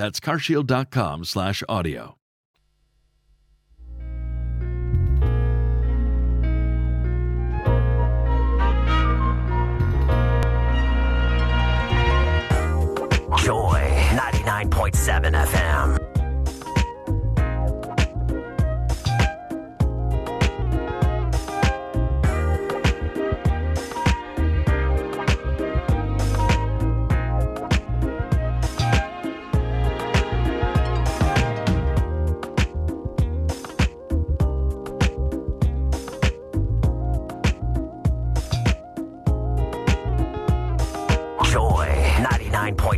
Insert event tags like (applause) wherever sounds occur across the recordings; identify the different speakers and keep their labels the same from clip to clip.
Speaker 1: That's carshield.com/audio.
Speaker 2: Joy 99.7 FM.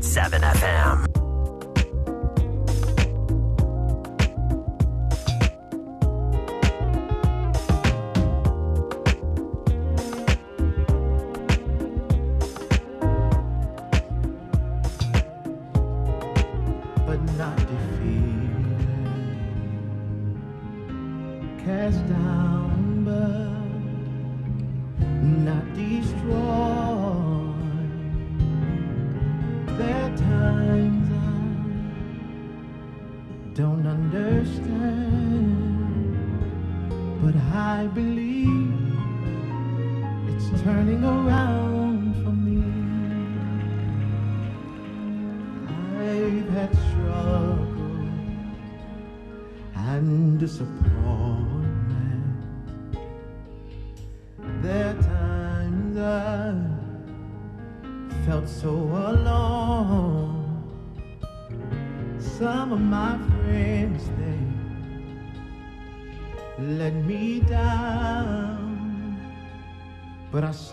Speaker 2: 99.7 FM.
Speaker 3: But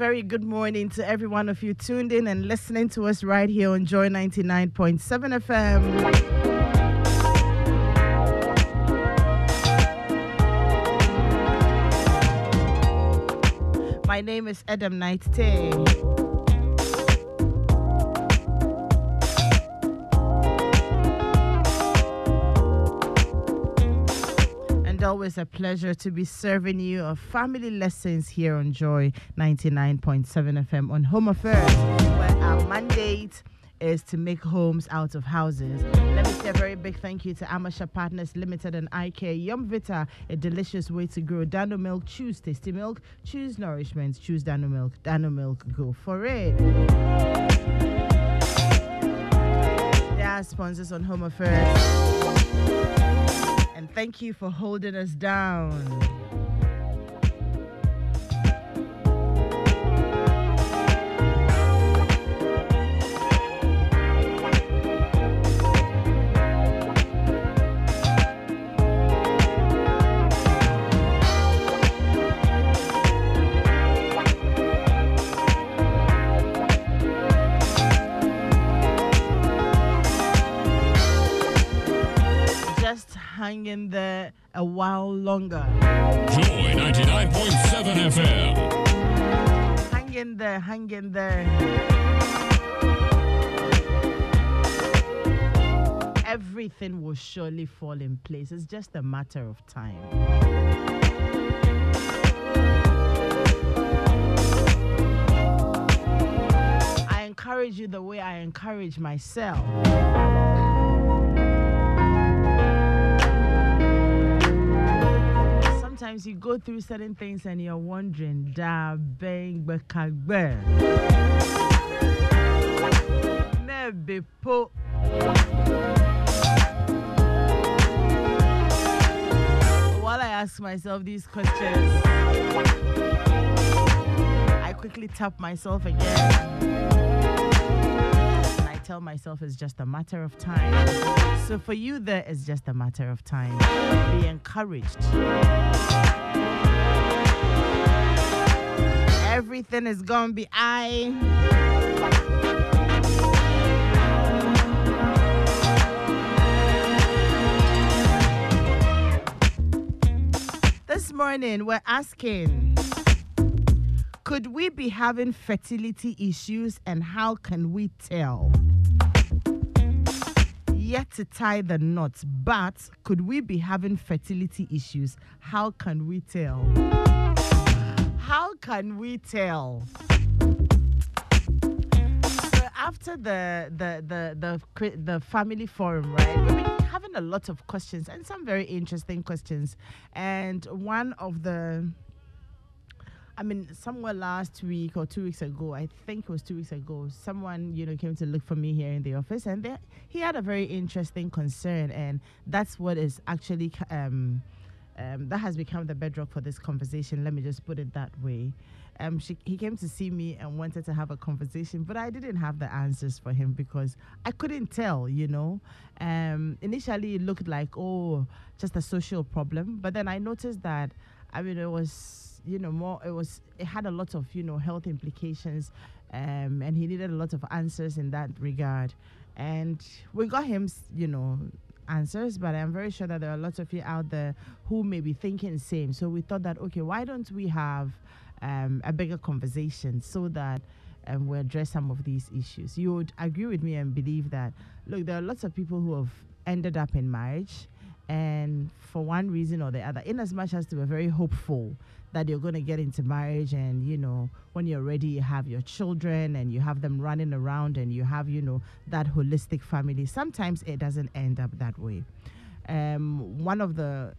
Speaker 4: very good morning to every one of you tuned in and listening to us right here on Joy 99.7 FM. My name is Adam Knight Tay. Always a pleasure to be serving you of family lessons here on Joy 99.7 FM on Home Affairs, where our mandate is to make homes out of houses. Let me say a very big thank you to Amasha Partners Limited and IK Yum Vita, a delicious way to grow. Dano Milk, choose tasty milk, choose nourishment, choose Dano Milk. Dano Milk, go for it. They are sponsors on Home Affairs. And thank you for holding us down. Hang in there a while longer.
Speaker 5: Joy 99.7 FM.
Speaker 4: Hang in there, hang in there. Everything will surely fall in place. It's just a matter of time. I encourage you the way I encourage myself. Sometimes you go through certain things and you're wondering, da bang bekagbe. Maybe po. While I ask myself these questions, I quickly tap myself again. Tell myself it's just a matter of time. So for you, there is just a matter of time. Be encouraged. Everything is gonna be I. This morning, we're asking Could we be having fertility issues and how can we tell? Yet to tie the knot, but could we be having fertility issues? How can we tell? How can we tell? So after the the the the the family forum, right? Having a lot of questions and some very interesting questions. And one of the I mean, somewhere last week or two weeks ago, I think it was two weeks ago, someone, you know, came to look for me here in the office and they, he had a very interesting concern. And that's what is actually, um, um, that has become the bedrock for this conversation. Let me just put it that way. Um, she, he came to see me and wanted to have a conversation, but I didn't have the answers for him because I couldn't tell, you know. Um, initially, it looked like, oh, just a social problem. But then I noticed that, I mean, it was you know more it was it had a lot of you know health implications um and he needed a lot of answers in that regard. And we got him you know answers but i'm very sure that there are lots of you out there who may be thinking the same. So we thought that okay why don't we have um, a bigger conversation so that um, we address some of these issues? You would agree with me and believe that look there are lots of people who have ended up in marriage and for one reason or the other, in as much as they were very hopeful that you're going to get into marriage and, you know, when you're ready, you have your children and you have them running around and you have, you know, that holistic family. Sometimes it doesn't end up that way. Um, one of the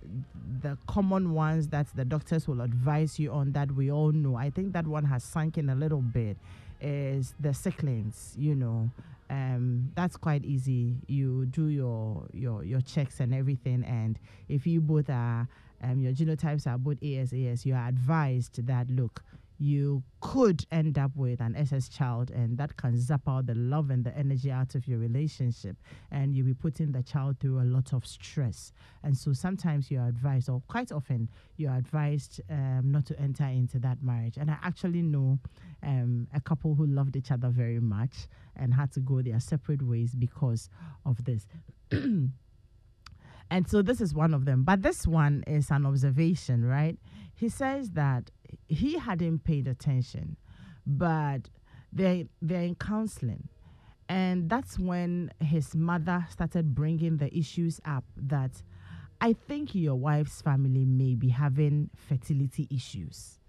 Speaker 4: the common ones that the doctors will advise you on that we all know, I think that one has sunk in a little bit, is the sicklings, you know um, that's quite easy. You do your your your checks and everything, and if you both are um, your genotypes are both AS AS, you are advised that look, you could end up with an SS child, and that can zap out the love and the energy out of your relationship, and you'll be putting the child through a lot of stress. And so sometimes you're advised, or quite often, you're advised um, not to enter into that marriage. And I actually know um, a couple who loved each other very much and had to go their separate ways because of this. (clears throat) And so this is one of them. But this one is an observation, right? He says that he hadn't paid attention, but they they're in counseling. And that's when his mother started bringing the issues up that I think your wife's family may be having fertility issues.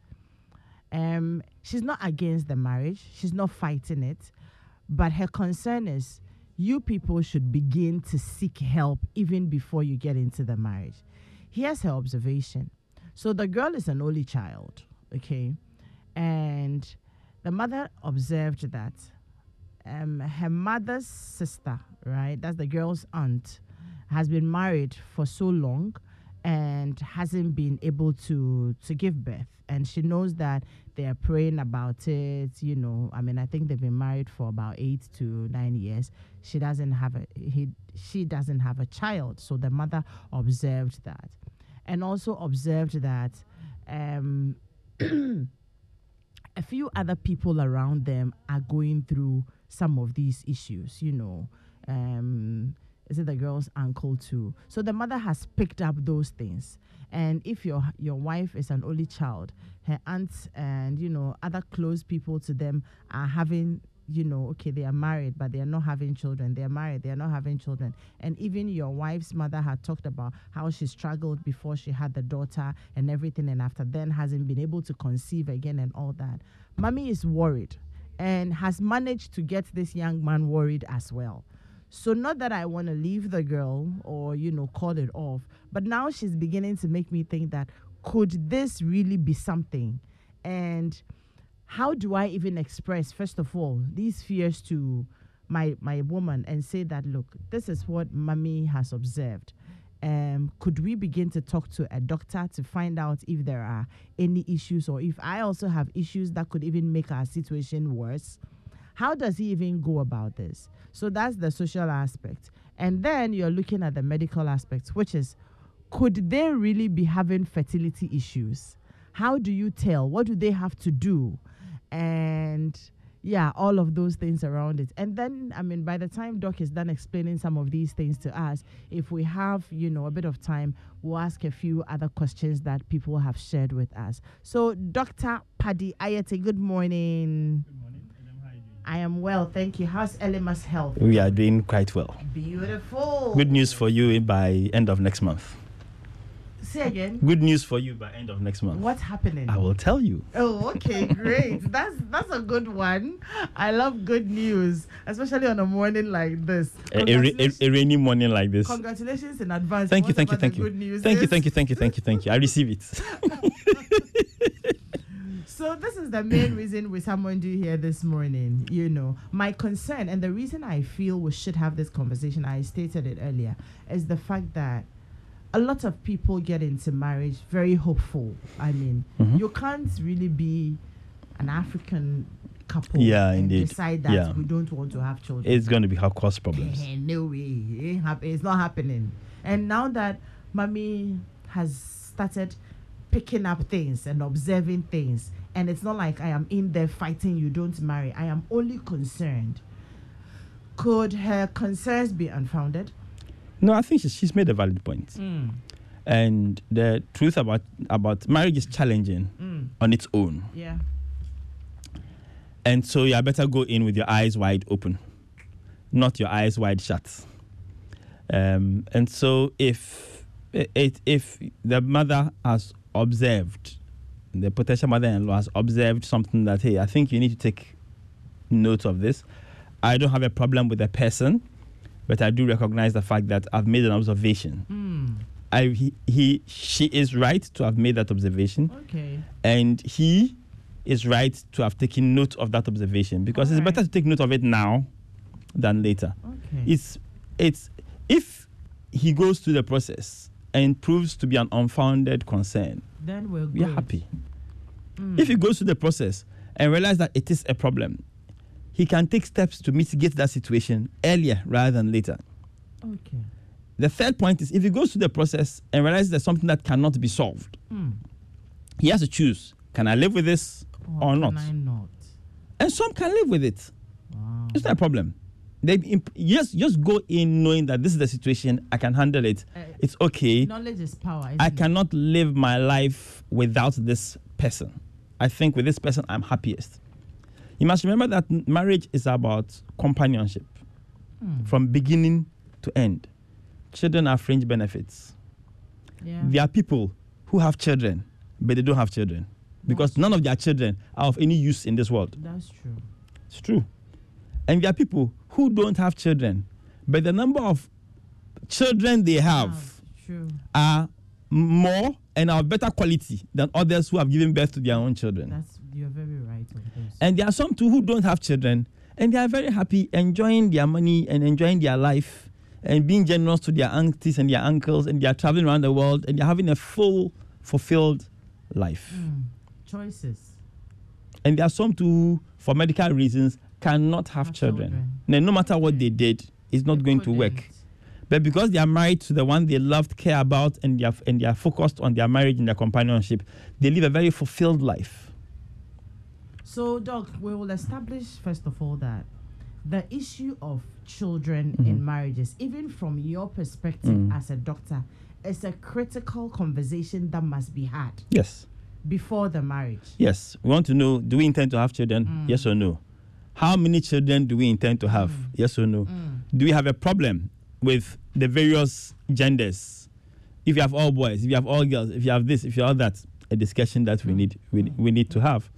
Speaker 4: Um, she's not against the marriage, she's not fighting it, but her concern is you people should begin to seek help even before you get into the marriage. Here's her observation. So the girl is an only child, okay? And the mother observed that um, her mother's sister, right, that's the girl's aunt, has been married for so long and hasn't been able to to give birth. And she knows that they are praying about it you know. I mean i think they've been married for about eight to nine years. She doesn't have a he she doesn't have a child. So the mother observed that and also observed that um (clears throat) a few other people around them are going through some of these issues you know. Um is it the girl's uncle too? So the mother has picked up those things. And if your your wife is an only child her aunts and you know other close people to them are having you know okay they are married but they are not having children. They are married they are not having children. And even your wife's mother had talked about how she struggled before she had the daughter and everything and after then hasn't been able to conceive again and all that. Mommy is worried and has managed to get this young man worried as well so not that I want to leave the girl or you know call it off, but now she's beginning to make me think that could this really be something? And how do I even express first of all these fears to my my woman and say that look, this is what mommy has observed. Um, could we begin to talk to a doctor to find out if there are any issues or if I also have issues that could even make our situation worse? How does he even go about this? So that's the social aspect. And then you're looking at the medical aspect, which is could they really be having fertility issues? How do you tell? What do they have to do? And yeah, all of those things around it. And then, I mean, by the time Doc is done explaining some of these things to us, if we have, you know, a bit of time, we'll ask a few other questions that people have shared with us. So, Dr. Paddy Ayete, good morning. Good morning. I am well, thank you. How's Elima's health?
Speaker 6: We are doing quite well.
Speaker 4: Beautiful.
Speaker 6: Good news for you by end of next month.
Speaker 4: Say again.
Speaker 6: Good news for you by end of next month.
Speaker 4: What's happening?
Speaker 6: I will tell you.
Speaker 4: Oh, okay, (laughs) great. that's that's a good one. I love good news, especially on a morning like this.
Speaker 6: A, a, a, a rainy morning like this.
Speaker 4: Congratulations in advance.
Speaker 6: Thank you, thank you, thank you. Thank you, thank you, thank you, thank you, thank you, thank you. I receive it. (laughs)
Speaker 4: So this is the main (coughs) reason we summoned you here this morning. You know, my concern and the reason I feel we should have this conversation, I stated it earlier, is the fact that a lot of people get into marriage very hopeful. I mean,
Speaker 6: Mhm.
Speaker 4: you can't really be an African couple
Speaker 6: Yeah,
Speaker 4: and
Speaker 6: indeed.
Speaker 4: decide that
Speaker 6: Yeah.
Speaker 4: we don't want to have children.
Speaker 6: It's going to be hard cause problems. (laughs)
Speaker 4: No way. It ain't hap- it's not happening. And now that mommy has started picking up things and observing things, and it's not like I am in there fighting you don't marry. I am only concerned. Could her concerns be unfounded?
Speaker 6: No, I think she's, she's made a valid point. And the truth about about marriage is challenging
Speaker 4: Mm.
Speaker 6: on its own.
Speaker 4: Yeah.
Speaker 6: And so you better go in with your eyes wide open, not your eyes wide shut. Um, and so if it, if the mother has observed, the potential mother-in-law has observed something that hey, I think you need to take note of this. I don't have a problem with the person, but I do recognize the fact that I've made an observation.
Speaker 4: Mm.
Speaker 6: I he, he she is right to have made that observation
Speaker 4: Okay.
Speaker 6: and he is right to have taken note of that observation because it's
Speaker 4: Alright.
Speaker 6: better to take note of it now than later.
Speaker 4: Okay.
Speaker 6: It's it's if he goes through the process and proves to be an unfounded concern,
Speaker 4: then we're good.
Speaker 6: we are happy. If he goes through the process and realize that it is a problem, he can take steps to mitigate that situation earlier rather than later.
Speaker 4: Okay.
Speaker 6: The third point is if he goes through the process and realizes there's something that cannot be solved,
Speaker 4: Mm.
Speaker 6: he has to choose: can I live with this or
Speaker 4: can
Speaker 6: not?
Speaker 4: Not?
Speaker 6: And some can live with it.
Speaker 4: Wow.
Speaker 6: It's not a problem. They imp- just just go in knowing that this is the situation. I can handle it.
Speaker 4: Uh,
Speaker 6: It's okay.
Speaker 4: Knowledge is power.
Speaker 6: I
Speaker 4: it?
Speaker 6: cannot live my life without this person. I think with this person, I'm happiest. You must remember that marriage is about companionship
Speaker 4: Hmm.
Speaker 6: from beginning to end. Children are fringe benefits.
Speaker 4: Yeah.
Speaker 6: There are people who have children, but they don't have children because none of their children are of any use in this world.
Speaker 4: That's true.
Speaker 6: It's true. And there are people who don't have children, but the number of children they have are more and are better quality than others who have given birth to their own children.
Speaker 4: That's you're very right on this.
Speaker 6: And there are some too who don't have children and they are very happy enjoying their money and enjoying their life and being generous to their aunties and their uncles and they are traveling around the world and they're having a full, fulfilled life.
Speaker 4: Mm. Choices.
Speaker 6: And there are some too who, for medical reasons, cannot have
Speaker 4: Have
Speaker 6: children.
Speaker 4: children.
Speaker 6: Now, no matter what they did, it's not
Speaker 4: They
Speaker 6: going to work. But because they are married to the one they loved, care about, and they are, and they are focused on their marriage and their companionship, they live a very fulfilled life.
Speaker 4: So, Doc, we will establish first of all that the issue of children
Speaker 6: Mm-hmm.
Speaker 4: in marriages, even from your perspective
Speaker 6: Mm.
Speaker 4: as a doctor, is a critical conversation that must be had
Speaker 6: Yes.
Speaker 4: before the marriage.
Speaker 6: Yes. We want to know do we intend to have children?
Speaker 4: Mm.
Speaker 6: Yes or no? How many children do we intend to have? Mm. Yes or no? Mm. Do we have a problem with the various genders? If you have all boys, if you have all girls, if you have this, if you have that, a discussion that we mm. need we, we need to have.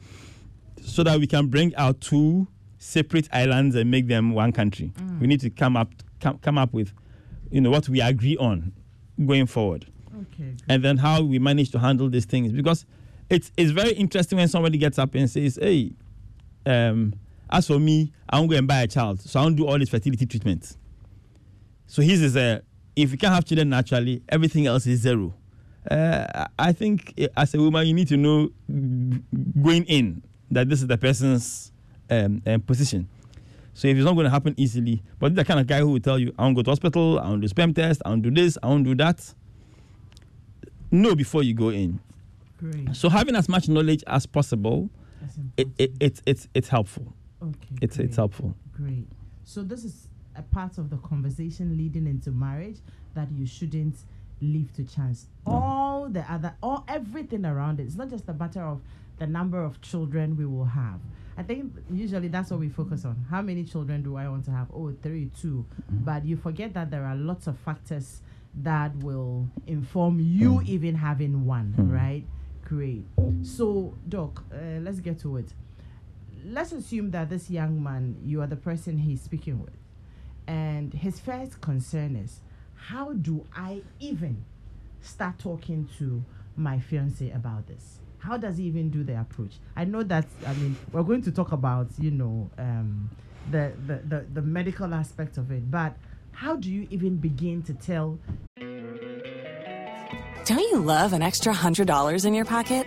Speaker 6: So that we can bring our two separate islands and make them one country. We need to come up come, come up with you know what we agree on going forward
Speaker 4: Okay.
Speaker 6: and then how we manage to handle these things because it's it's very interesting when somebody gets up and says hey um as for me i won't go and buy a child so i won't do all this fertility treatment so his is a if you can't have children naturally everything else is zero uh, i think eh, as a woman you need to know going in that this is the person's um, um, position so if it's not going to happen easily, but the kind of guy who will tell you, I won't go to hospital, I won't do sperm test, I won't do this, I won't do that. Know before you go in.
Speaker 4: Great.
Speaker 6: So having as much knowledge as possible, it, it, it's it's it's helpful.
Speaker 4: Okay.
Speaker 6: It's
Speaker 4: great.
Speaker 6: it's helpful.
Speaker 4: Great. So this is a part of the conversation leading into marriage that you shouldn't leave to chance. All the other, all everything around it. It's not just a matter of the number of children we will have. I think usually that's what we focus on. How many children do I want to have? Oh, three, two. Mm-hmm. But you forget that there are lots of factors that will inform you mm. even having one, mm. right? Great. So, Doc, uh, let's get to it let's assume that this young man, you are the person he's speaking with, and his first concern is, how do I even start talking to my fiance about this? How does he even do the approach? I know that. I mean, we're going to talk about you know um, the, the the the medical aspect of it, but how do you even begin to tell
Speaker 7: Don't you love an extra $100 in your pocket?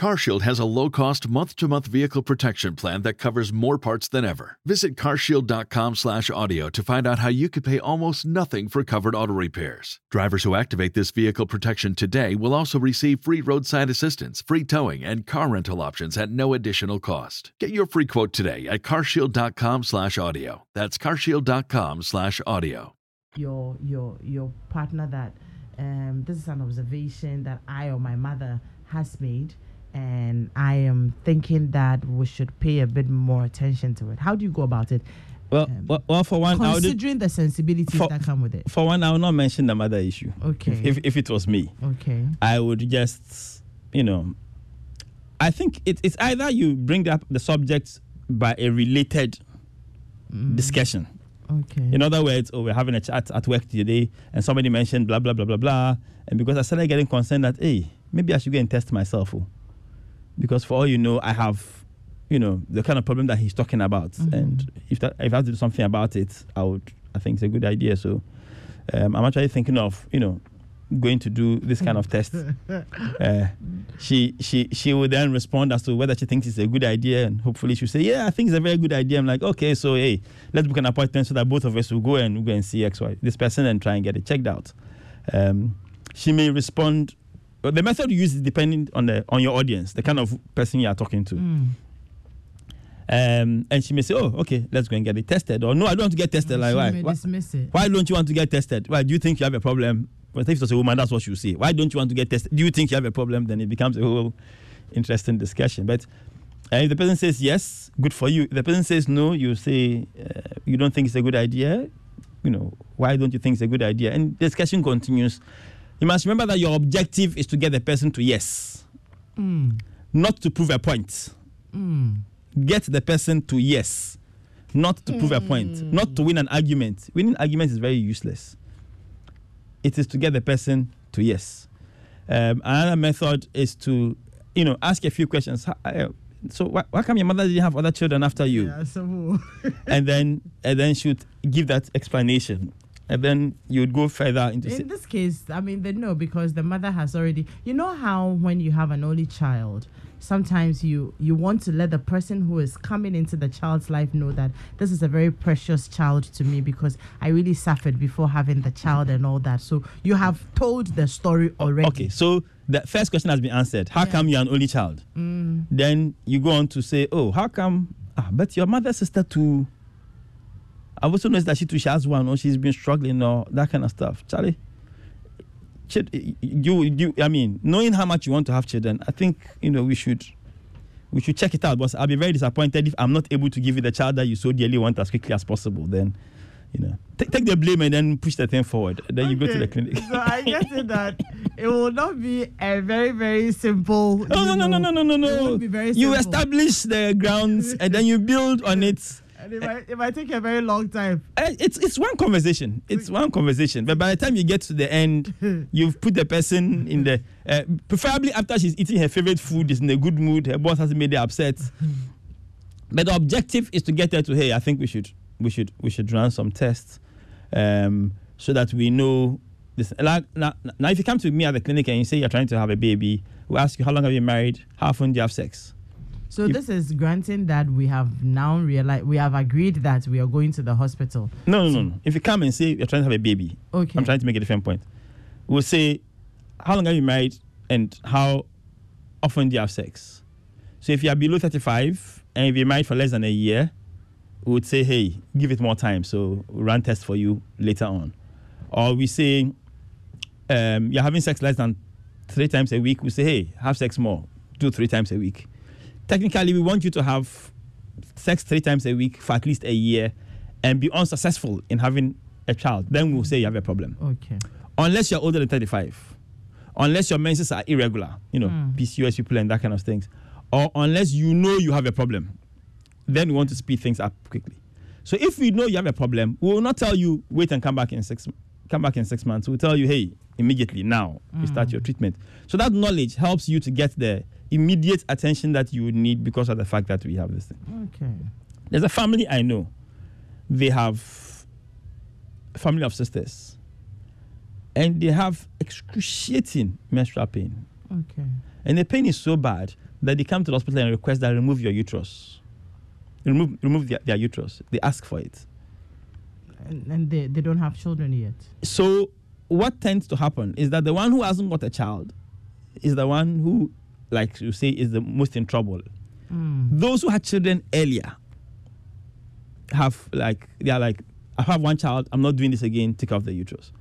Speaker 1: CarShield has a low-cost month-to-month vehicle protection plan that covers more parts than ever. Visit carshield.com/audio to find out how you could pay almost nothing for covered auto repairs. Drivers who activate this vehicle protection today will also receive free roadside assistance, free towing, and car rental options at no additional cost. Get your free quote today at carshield.com/audio. That's carshield.com/audio.
Speaker 4: your your your partner that um, this is an observation that I or my mother has made, and I am thinking that we should pay a bit more attention to it. How do you go about it?
Speaker 6: Well,
Speaker 4: Um,
Speaker 6: well, well, for one, I would,
Speaker 4: Considering the sensibilities
Speaker 6: For-
Speaker 4: that come with it.
Speaker 6: for one, I will not mention the mother issue.
Speaker 4: Okay.
Speaker 6: If, if, if it was me,
Speaker 4: Okay.
Speaker 6: I would just, you know, I think it, it's either you bring up the subject by a related
Speaker 4: Mm.
Speaker 6: discussion.
Speaker 4: Okay.
Speaker 6: In other words, oh, we're having a chat at work today, and somebody mentioned blah blah blah blah blah, and because I started getting concerned that hey, maybe I should go and test myself, oh, because for all you know, I have, you know, the kind of problem that he's talking about,
Speaker 4: Mhm.
Speaker 6: and if that if I have to do something about it, I would, I think it's a good idea. So, um, I'm actually thinking of, you know, going to do this kind of test. (laughs) Uh, she she she would then respond as to whether she thinks it's a good idea, and hopefully she'll say, "Yeah, I think it's a very good idea." I'm like, "Okay, so hey, let's book an appointment so that both of us will go and we'll go and see X Y this person and try and get it checked out." Um, she may respond. But The method you use is depending on the on your audience, the kind of person you are talking to.
Speaker 4: Mm.
Speaker 6: Um, and she may say, "Oh, okay, let's go and get it tested," or "No, I don't want to get tested." Like, why? Why- why don't you want to get tested? Why do you think you have a problem? But if it's a woman, that's what you say. Why don't you want to get tested? Do you think you have a problem? Then it becomes a whole interesting discussion. But uh, if the person says yes, good for you. If the person says no, you say uh, you don't think it's a good idea. You know, why don't you think it's a good idea? And the discussion continues. You must remember that your objective is to get the person to yes,
Speaker 4: Mm.
Speaker 6: not to prove a point.
Speaker 4: Mm.
Speaker 6: Get the person to yes, not to prove a point, not to win an argument. Winning arguments is very useless. It is to get the person to yes. Um, another method is to, you know, ask a few questions. Uh, So why, why come your mother didn't have other children after you?
Speaker 4: Yeah, so
Speaker 6: And then and then she would give that explanation, and then you would go further into.
Speaker 4: in this case, I mean, they know because the mother has already. You know how when you have an only child, sometimes you you want to let the person who is coming into the child's life know that this is a very precious child to me because I really suffered before having the child and all that. So you have told the story already.
Speaker 6: Okay, so the first question has been answered. How
Speaker 4: Yeah.
Speaker 6: come you're an only child?
Speaker 4: Mm.
Speaker 6: Then you go on to say, oh, how come? Ah, but your mother's sister too. I've also noticed that she too she has one, or she's been struggling, or that kind of stuff. Charlie, you, you, I mean, knowing how much you want to have children, I think you know we should, we should check it out. But I'll be very disappointed if I'm not able to give you the child that you so dearly want as quickly as possible. Then, you know, take, take the blame and then push the thing forward. Then you go to the clinic.
Speaker 4: so I it that it will not be a very very simple.
Speaker 6: No, no, no, no, no, no, no, no.
Speaker 4: won't be very
Speaker 6: You establish the grounds and then you build on it.
Speaker 4: And it might, it might take a very long time.
Speaker 6: Uh, it's it's one conversation. It's one conversation. But by the time you get to the end, (laughs) you've put the person in the uh, preferably after she's eating her favorite food, is in a good mood. Her boss hasn't made her upset. (laughs) But the objective is to get her to hey, I think we should we should we should run some tests, um, so that we know this. Like, now, now, if you come to me at the clinic and you say you're trying to have a baby, we ask you how long have you been married, how often do you have sex.
Speaker 4: So
Speaker 6: If-
Speaker 4: this is granting that we have now realized we have agreed that we are going to the hospital.
Speaker 6: No, no, no, no. If you come and say you're trying to have a baby,
Speaker 4: Okay.
Speaker 6: I'm trying to make a different point. We'll say, how long have you married and how often do you have sex? So if you are below 35 and if you're married for less than a year, we would say, hey, give it more time. So we'll run tests for you later on. Or we say, um, you're having sex less than three times a week. We say, hey, have sex more, two, three times a week. Technically, we want you to have sex three times a week for at least a year and be unsuccessful in having a child. Then we'll say you have a problem
Speaker 4: Okay.
Speaker 6: unless you're older than 35, unless your menses are irregular, you know,
Speaker 4: Mm.
Speaker 6: PCOS people and that kind of things, or unless you know you have a problem, then we want to speed things up quickly. So if we know you have a problem, we will not tell you wait and come back in six come back in six months. We'll tell you hey immediately now you start mm. your treatment. So that knowledge helps you to get the immediate attention that you need because of the fact that we have this thing.
Speaker 4: Okay.
Speaker 6: There's a family I know. They have a family of sisters. And they have excruciating menstrual pain.
Speaker 4: Okay.
Speaker 6: And the pain is so bad that they come to the hospital and request that remove your uterus. Remove remove their, their uterus. They ask for it.
Speaker 4: And, and they, they don't have children yet.
Speaker 6: So what tends to happen is that the one who hasn't got a child is the one who, like you say, is the most in trouble.
Speaker 4: Mm.
Speaker 6: those who had children earlier have like they are like I have one child I'm not doing this again take off the uterus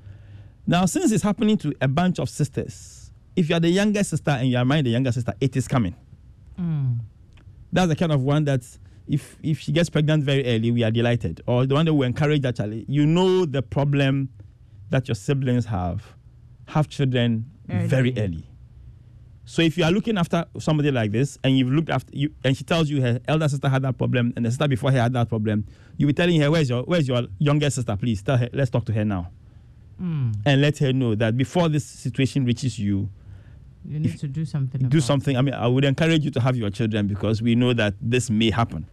Speaker 6: now since it's happening to a bunch of sisters if you are the younger sister and you are marrying the younger sister it is coming
Speaker 4: Mm.
Speaker 6: that's the kind of one that if if she gets pregnant very early, we are delighted. Or the one that will encourage actually, you know the problem that your siblings have, have children very
Speaker 4: Early.
Speaker 6: early. So if you are looking after somebody like this, and you've looked after you, and she tells you her elder sister had that problem, and the sister before her had that problem, you'll be telling her, "Where's your Where's your younger sister? Please tell her. Let's talk to her now,
Speaker 4: Mm.
Speaker 6: and let her know that before this situation reaches you,
Speaker 4: You need to do something.
Speaker 6: do something. I mean, I would encourage you to have your children because we know that this may happen.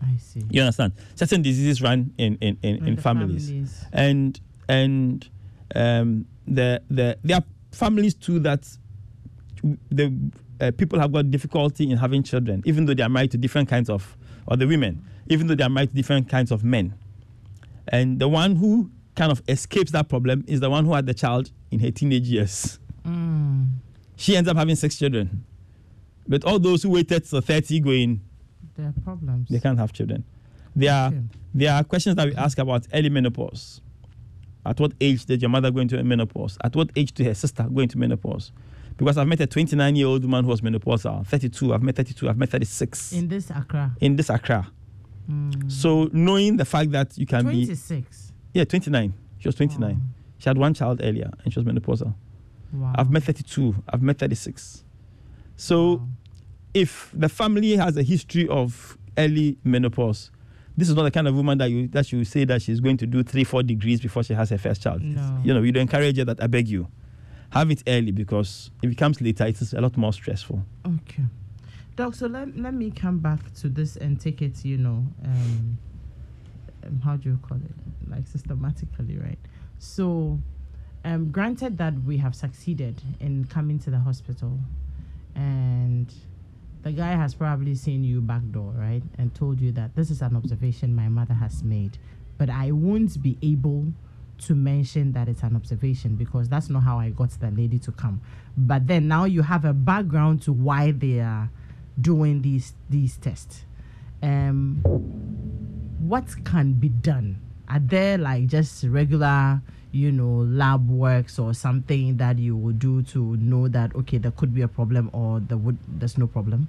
Speaker 4: I see.
Speaker 6: You understand? Certain diseases run in in, in, in families.
Speaker 4: families.
Speaker 6: and and um, the the there are families too that the uh, people have got difficulty in having children, even though they are married to different kinds of or the women, even though they are married to different kinds of men. And the one who kind of escapes that problem is the one who had the child in her teenage years.
Speaker 4: Mm.
Speaker 6: She ends up having six children. But all those who waited till 30 going,
Speaker 4: There are problems.
Speaker 6: they can't have children. There are there are questions that we ask about early menopause. At what age did your mother go into menopause? At what age did her sister go into menopause? Because I've met a 29 year old woman who was menopausal, 32, I've met 32, I've met 36 in,
Speaker 4: this Accra.
Speaker 6: In this Accra.
Speaker 4: Mm.
Speaker 6: So knowing the fact that you can be
Speaker 4: 26.
Speaker 6: yeah 29, she was 29.
Speaker 4: Wow.
Speaker 6: She had one child earlier and she was menopausal.
Speaker 4: Wow.
Speaker 6: I've met 32, I've met 36. So
Speaker 4: Wow.
Speaker 6: if the family has a history of early menopause, this is not the kind of woman that you that you say that she's going to do three, four degrees before she has her first child.
Speaker 4: No.
Speaker 6: You know, you'd encourage her that I beg you, have it early because if it comes later, it's a lot more stressful.
Speaker 4: Okay. doctor, let, let me come back to this and take it, you know, um, um, how do you call it? Like systematically, right? So, um, granted that we have succeeded in coming to the hospital and the guy has probably seen you back door, right? And told you that this is an observation my mother has made, but I won't be able to mention that it's an observation because that's not how I got the lady to come. But then now you have a background to why they are doing these these tests. Um, what can be done? Are there like just regular, you know, lab works or something that you would do to know that okay, there could be a problem or there would there's no problem?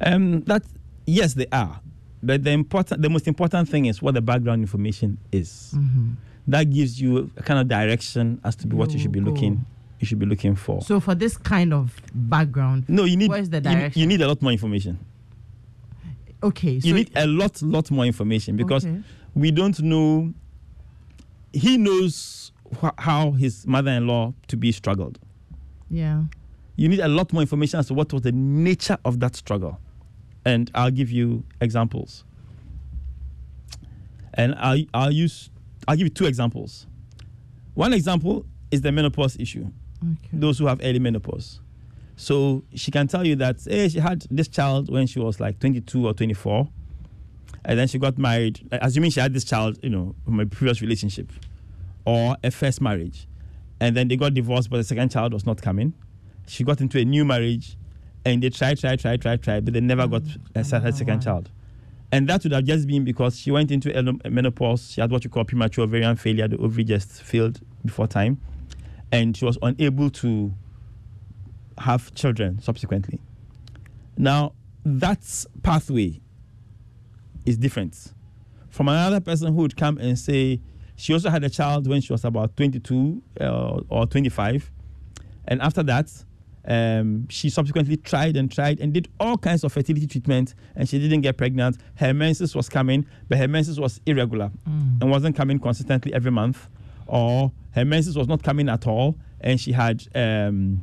Speaker 6: Um, that yes, they are, but the important, the most important thing is what the background information is.
Speaker 4: Mm-hmm.
Speaker 6: That gives you a kind of direction as to be what you should be
Speaker 4: go.
Speaker 6: looking. You should be looking for.
Speaker 4: So for this kind of background,
Speaker 6: no, you need.
Speaker 4: where's the
Speaker 6: you- You, need a lot more information.
Speaker 4: okay, so
Speaker 6: you need a lot, lot more information because
Speaker 4: Okay.
Speaker 6: we don't know. He knows wh- how his mother-in-law to be struggled.
Speaker 4: yeah,
Speaker 6: You need a lot more information as to what was the nature of that struggle, and I'll give you examples. And I'll, I'll use I'll give you two examples. One example is the menopause issue.
Speaker 4: okay,
Speaker 6: Those who have early menopause. So she can tell you that hey, she had this child when she was like 22 or 24, and then she got married, assuming she had this child, you know, from a previous relationship or a first marriage, and then they got divorced, but the second child was not coming. She got into a new marriage, and they tried, tried, tried, tried, tried, but they never got mm. a se- her oh, second child. And that would have just been because she went into menopause. She had what you call premature ovarian failure. The ovary just failed before time. And she was unable to have children subsequently. Now, that pathway is different from another person who would come and say she also had a child when she was about 22 uh, or 25. And after that, um, she subsequently tried and tried and did all kinds of fertility treatment and she didn't get pregnant. Her menses was coming, but her menses was irregular and wasn't coming consistently every month. Or her menses was not coming at all and she had um,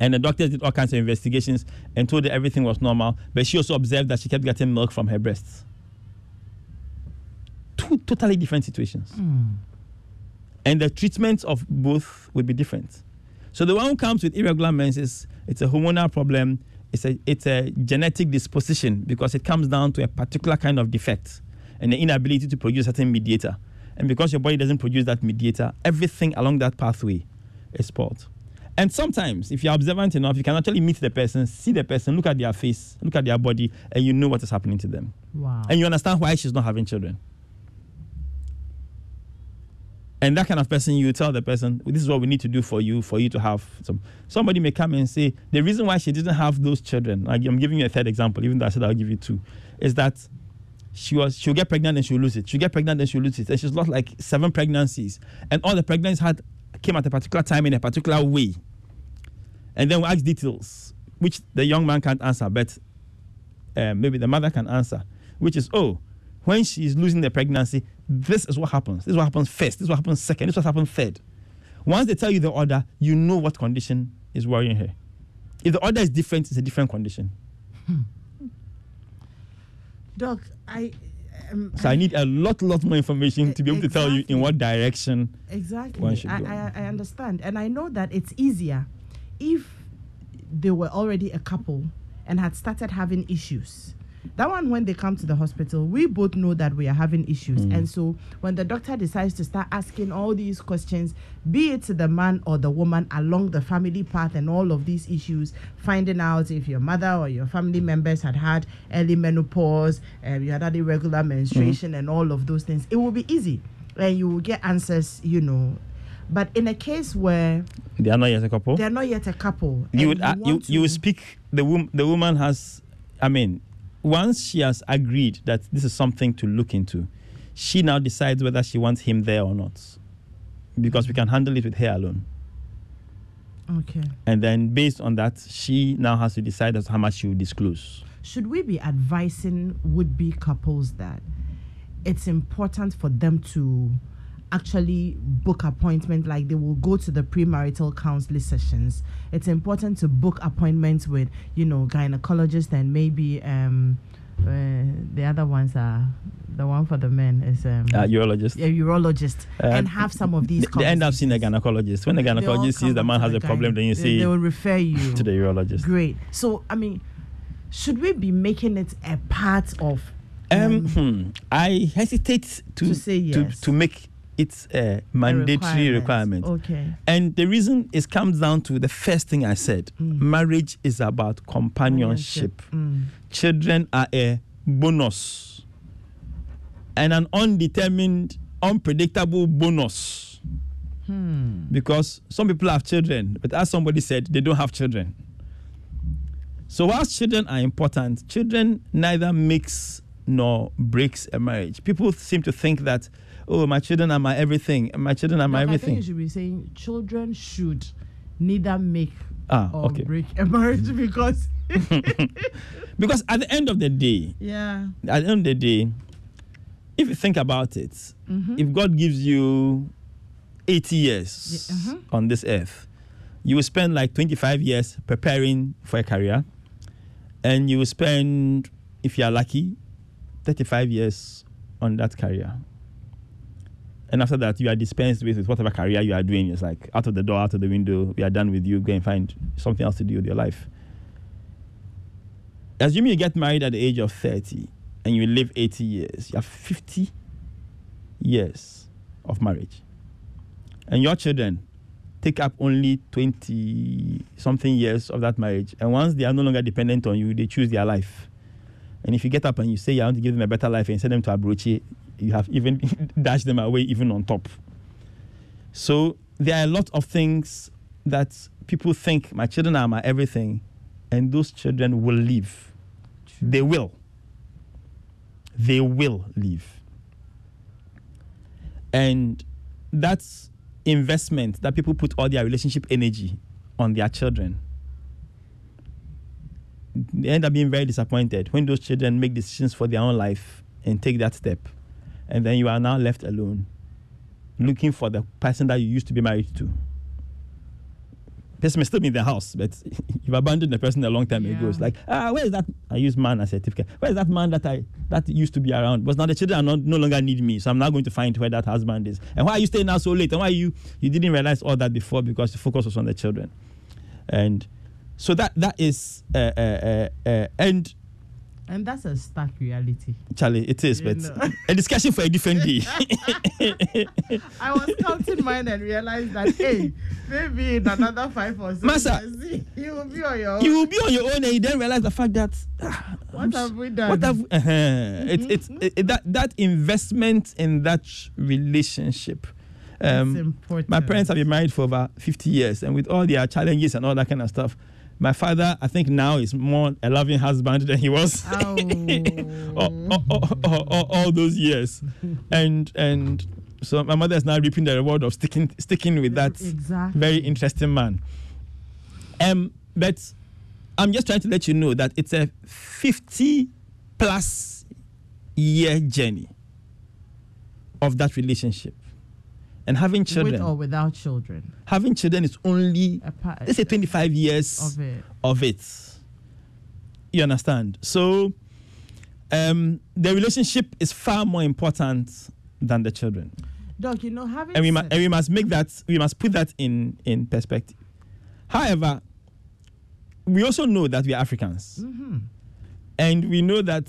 Speaker 6: and the doctors did all kinds of investigations and told her everything was normal, but she also observed that she kept getting milk from her breasts. Two totally different situations. Hmm. And the treatment of both would be different. So the one who comes with irregular menses, it's a hormonal problem, it's a, it's a genetic disposition because it comes down to a particular kind of defect and the inability to produce a certain mediator. And because your body doesn't produce that mediator, everything along that pathway is spoiled. And sometimes, if you're observant enough, you can actually meet the person, see the person, look at their face, look at their body, and you know what is happening to them.
Speaker 4: wow,
Speaker 6: And you understand why she's not having children. And that kind of person, you tell the person, this is what we need to do for you, for you to have some. Somebody may come and say, the reason why she didn't have those children, like I'm giving you a third example, even though I said I'll give you two, is that she was she'll get pregnant and she'll lose it. She'll get pregnant and she'll lose it. And she's lost like seven pregnancies. And all the pregnancies had came at a particular time in a particular way. And then we ask details, which the young man can't answer, but uh, maybe the mother can answer, which is, oh, when she's losing the pregnancy, this is what happens. This is what happens first. This is what happens second. This is what happens third. Once they tell you the order, you know what condition is worrying her. If the order is different, it's a different condition.
Speaker 4: Doc, I. Um,
Speaker 6: So I need a lot, lot more information to be able to tell you in what direction.
Speaker 4: Exactly. I. I, I understand. And I know that it's easier if they were already a couple and had started having issues. That one, when they come to the hospital, we both know that we are having issues.
Speaker 6: Mm.
Speaker 4: And so when the doctor decides to start asking all these questions, be it to the man or the woman along the family path and all of these issues, finding out if your mother or your family members had had early menopause, um, you had had irregular menstruation, and all of those things, it will be easy. And you will get answers, you know. But in a case where
Speaker 6: They are not yet a couple.
Speaker 4: they're not yet a couple,
Speaker 6: you would uh, you
Speaker 4: want
Speaker 6: you would speak the wom- the woman has i mean once she has agreed that this is something to look into she now decides whether she wants him there or not because we can handle it with her alone
Speaker 4: Okay.
Speaker 6: and then based on that she now has to decide as how much she will disclose
Speaker 4: Should we be advising would be couples that it's important for them to actually book appointment like they will go to the premarital counseling sessions. It's important to book appointments with you know gynecologist and maybe um uh, the other ones are the one for the men is um
Speaker 6: uh, urologist.
Speaker 4: A urologist.
Speaker 6: Uh,
Speaker 4: and have some of these
Speaker 6: they, they end up seeing a gynecologist. When the gynecologist sees the man has
Speaker 4: the
Speaker 6: a problem
Speaker 4: gyne-
Speaker 6: then you
Speaker 4: they,
Speaker 6: say
Speaker 4: they will refer you. (laughs)
Speaker 6: to the urologist.
Speaker 4: Great. So, I mean, should we be making it a part of?
Speaker 6: Um, hmm, I hesitate to
Speaker 4: To say
Speaker 6: to,
Speaker 4: yes.
Speaker 6: to make it a mandatory requirement.
Speaker 4: Okay.
Speaker 6: And the reason is comes down to the first thing I said. Marriage is about companionship.
Speaker 4: Mm.
Speaker 6: Children are a bonus. And an undetermined, unpredictable bonus.
Speaker 4: Hmm.
Speaker 6: Because some people have children, but as somebody said, they don't have children. So whilst children are important, children neither makes nor breaks a marriage. People seem to think that, oh, my children are my everything, my children are my
Speaker 4: Look, I think
Speaker 6: everything.
Speaker 4: you should be saying children should neither make
Speaker 6: Ah,
Speaker 4: or
Speaker 6: okay.
Speaker 4: break a marriage (laughs) because. (laughs)
Speaker 6: Because at the end of the day,
Speaker 4: yeah.
Speaker 6: at the end of the day, if you think about it,
Speaker 4: Mm-hmm.
Speaker 6: if God gives you 80 years
Speaker 4: Yeah, uh-huh.
Speaker 6: on this earth, you will spend like 25 years preparing for a career, and you will spend, if you are lucky, 35 years on that career. And after that, you are dispensed with, with whatever career you are doing. It's like out of the door, out of the window. We are done with you. Go and find something else to do with your life. Assuming you get married at the age of 30 and you live 80 years, you have 50 years of marriage. And your children take up only 20 something years of that marriage. And once they are no longer dependent on you, they choose their life. And if you get up and you say you want to give them a better life and send them to Abrokyire, you have even (laughs) dashed them away even on top. So there are a lot of things that people think my children are my everything, and those children will leave. They will. They will leave. And that's investment that people put all their relationship energy on their children. They end up being very disappointed when those children make decisions for their own life and take that step. And then you are now left alone, looking for the person that you used to be married to. Person may still be in the house, but (laughs) you've abandoned the person a long time ago. It's like, ah, where is that? I use man as a certificate. Where is that man that I that used to be around? But now the children are not, no longer need me, so I'm now going to find where that husband is. And why are you staying out so late? And why you you didn't realize all that before because the focus was on the children, and so that that is uh, uh, uh, uh, and
Speaker 4: And that's a stark reality.
Speaker 6: Charlie, it is,
Speaker 4: You
Speaker 6: but
Speaker 4: know.
Speaker 6: a discussion for a different day. (laughs)
Speaker 4: I was counting mine and realized that, hey, maybe in another five or six
Speaker 6: Massa,
Speaker 4: years, (laughs) you will be on your own.
Speaker 6: you will be on your own and you then realize the fact that ah,
Speaker 4: What
Speaker 6: I'm
Speaker 4: have we done?
Speaker 6: What have uh-huh. it's it's it, it- that that investment in that relationship, Um,
Speaker 4: important.
Speaker 6: my parents have been married for over 50 years, and with all their challenges and all that kind of stuff, my father, I think now is more a loving husband than he was
Speaker 4: Oh. (laughs)
Speaker 6: all, all- all- all- those years, and and so my mother is now reaping the reward of sticking sticking with that
Speaker 4: exactly.
Speaker 6: very interesting man. Um, but I'm just trying to let you know that it's a 50 plus year journey of that relationship. And having children,
Speaker 4: With or without children.
Speaker 6: having children is only
Speaker 4: A part
Speaker 6: let's say 25 years
Speaker 4: of it.
Speaker 6: of it. You understand? So um, the relationship is far more important than the children.
Speaker 4: Doc, you know, having
Speaker 6: and we, mu- and we must make that we must put that in in perspective however we also know that we are africans
Speaker 4: Mhm.
Speaker 6: and we know that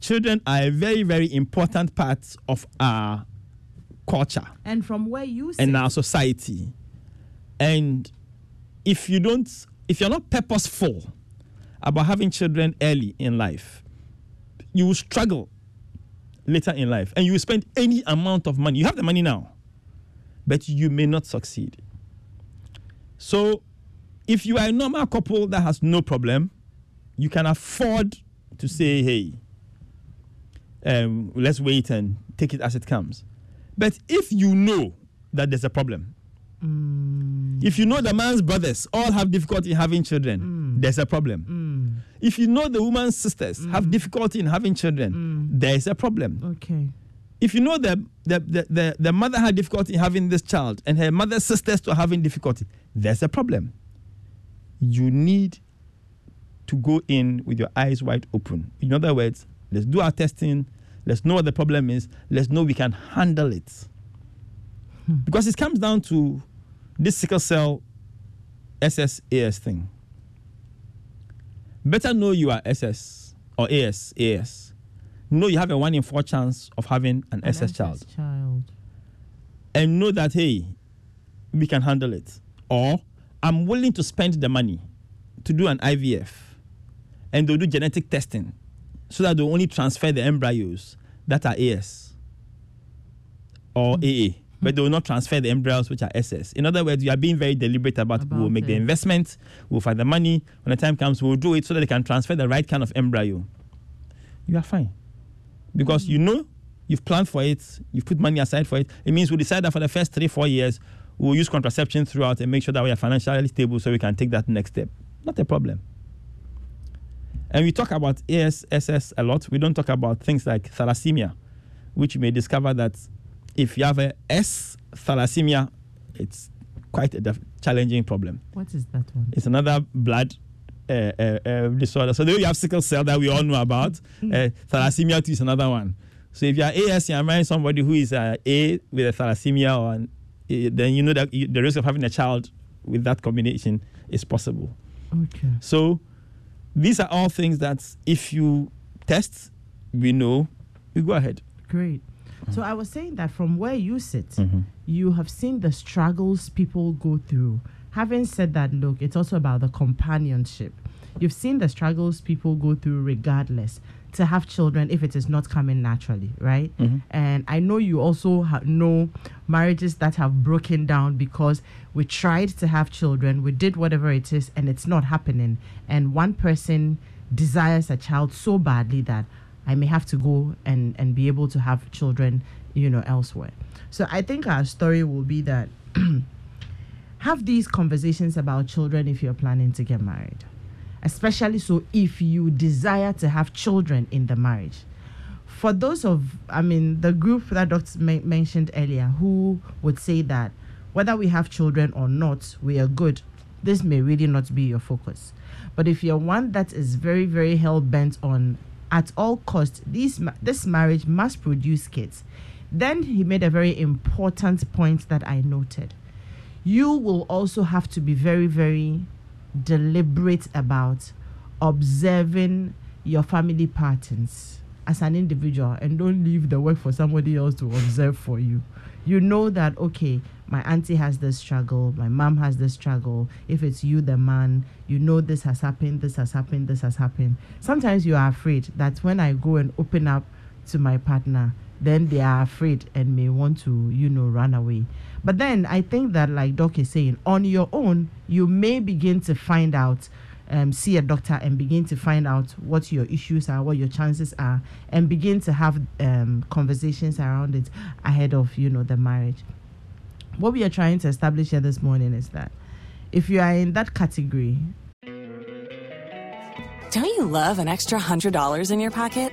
Speaker 6: children are a very very important part of our culture
Speaker 4: and from where you sit,
Speaker 6: and our society. And if you don't if you're not purposeful about having children early in life you will struggle later in life. And you will spend any amount of money. You have the money now but you may not succeed. So if you are a normal couple that has no problem you can afford to say hey um, let's wait and take it as it comes but if you know that there's a problem
Speaker 4: Mm,
Speaker 6: if you know the man's brothers all have difficulty in having children, there's a problem.
Speaker 4: mm,
Speaker 6: If you know the woman's sisters have difficulty in having children, there's a problem.
Speaker 4: okay.
Speaker 6: If you know the, the, the, the, the mother had difficulty in having this child and her mother's sisters to having difficulty, there's a problem. You need to go in with your eyes wide open. In other words, let's do our testing, let's know what the problem is, let's know we can handle it. Hmm. Because it comes down to this sickle cell SSAS thing. Better know you are SS or AS, AS. Know you have a one in four chance of having an,
Speaker 4: An
Speaker 6: SS child.
Speaker 4: Child.
Speaker 6: And know that, hey, we can handle it. Or I'm willing to spend the money to do an IVF and they'll do genetic testing so that they'll only transfer the embryos that are AS or AA, but they will not transfer the embryos which are SS. In other words, you are being very deliberate about, we'll
Speaker 4: About
Speaker 6: make the investment, we'll find the money. When the time comes, we'll do it so that they can transfer the right kind of embryo. You are fine. Because you know you've planned for it, you've put money aside for it. It means we decide that for the first three, four years, we'll use contraception throughout and make sure that we are financially stable so we can take that next step. Not a problem. And we talk about ASSS a lot. We don't talk about things like thalassemia, which you may discover that if you have a S thalassemia, it's quite a def- challenging problem.
Speaker 4: What is that one?
Speaker 6: It's another blood uh, uh, uh, disorder. So you have sickle cell that we all know about, uh, thalassemia too is another one. So if you are AS, you are marrying somebody who is uh, A with a thalassemia, or an, uh, then you know that you, the risk of having a child with that combination is possible.
Speaker 4: Okay.
Speaker 6: So these are all things that if you test, we know, you go ahead.
Speaker 4: Great. So I was saying that from where you sit,
Speaker 6: Mhm.
Speaker 4: you have seen the struggles people go through. Having said that, look, it's also about the companionship. You've seen the struggles people go through regardless to have children if it is not coming naturally, right?
Speaker 6: Mhm.
Speaker 4: And I know you also ha- know marriages that have broken down because we tried to have children, we did whatever it is, and it's not happening. And one person desires a child so badly that I may have to go and, and be able to have children, you know, elsewhere. So I think our story will be that (clears throat) have these conversations about children if you're planning to get married. Especially so if you desire to have children in the marriage. For those of, I mean, the group that Dr. Ma- mentioned earlier who would say that whether we have children or not, we are good, this may really not be your focus. But if you're one that is very, very hell bent on at all costs, these this marriage must produce kids, then he made a very important point that I noted. You will also have to be very, very deliberate about observing your family patterns as an individual and don't leave the work for somebody else to observe for you. You know that, okay, my auntie has this struggle, my mom has this struggle. If it's you, the man, you know this has happened, this has happened, this has happened. Sometimes you are afraid that when I go and open up to my partner, then they are afraid and may want to, you know, run away. But then I think that, like Doc is saying, on your own, you may begin to find out. Um, see a doctor and begin to find out what your issues are, what your chances are, and begin to have um, conversations around it ahead of you know the marriage. What we are trying to establish here this morning is that if you are in that category,
Speaker 7: Don't you love an extra $100 in your pocket?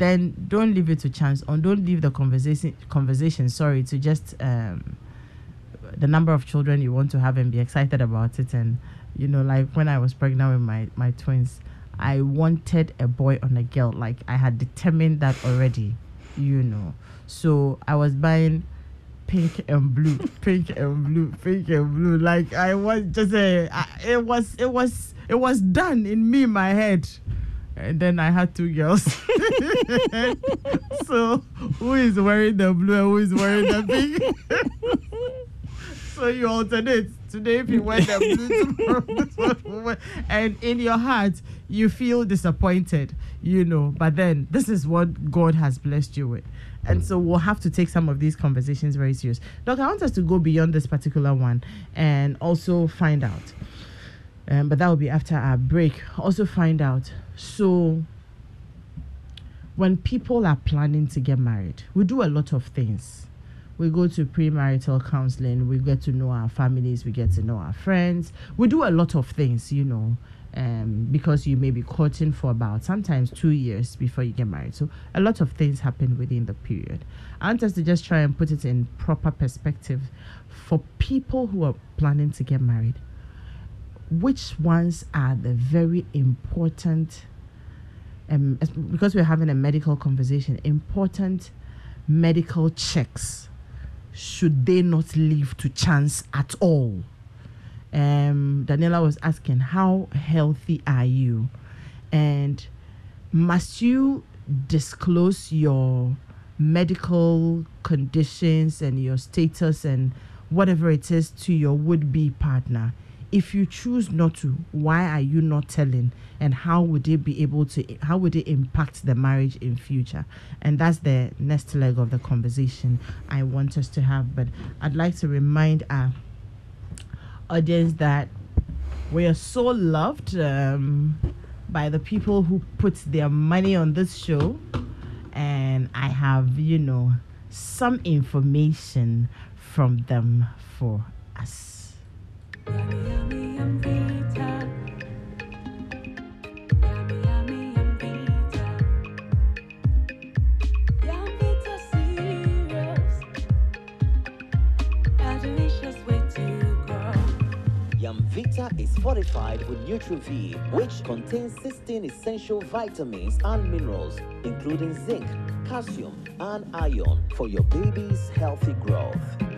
Speaker 4: Then don't leave it to chance, or don't leave the conversation conversation. Sorry, to just um, the number of children you want to have and be excited about it. And you know, like when I was pregnant with my my twins, I wanted a boy on a girl. Like I had determined that already, you know. So I was buying pink and blue, (laughs) pink and blue, pink and blue. Like I was just a, I, it was, it was, it was done in me, my head. And then I had two girls. (laughs) so who is wearing the blue and who is wearing the pink? (laughs) so you alternate. Today, if you wear the blue, (laughs) tomorrow this one will wear- and in your heart you feel disappointed, you know. But then this is what God has blessed you with. And so we'll have to take some of these conversations very serious. Doc, I want us to go beyond this particular one and also find out. Um, but that will be after our break. Also find out. So when people are planning to get married, we do a lot of things. We go to premarital counseling, we get to know our families, we get to know our friends. We do a lot of things, you know, um, because you may be courting for about sometimes two years before you get married. So a lot of things happen within the period. I want us to just try and put it in proper perspective for people who are planning to get married. Which ones are the very important um, because we're having a medical conversation, important medical checks should they not leave to chance at all? Um, Daniela was asking, How healthy are you? And must you disclose your medical conditions and your status and whatever it is to your would be partner? If you choose not to, why are you not telling? And how would it be able to, how would it impact the marriage in future? And that's the next leg of the conversation I want us to have. But I'd like to remind our audience that we are so loved um, by the people who put their money on this show. And I have, you know, some information from them for us.
Speaker 8: Yamvita is fortified with Nutri-V, which contains 16 essential vitamins and minerals, including zinc, calcium, and iron for your baby's healthy growth.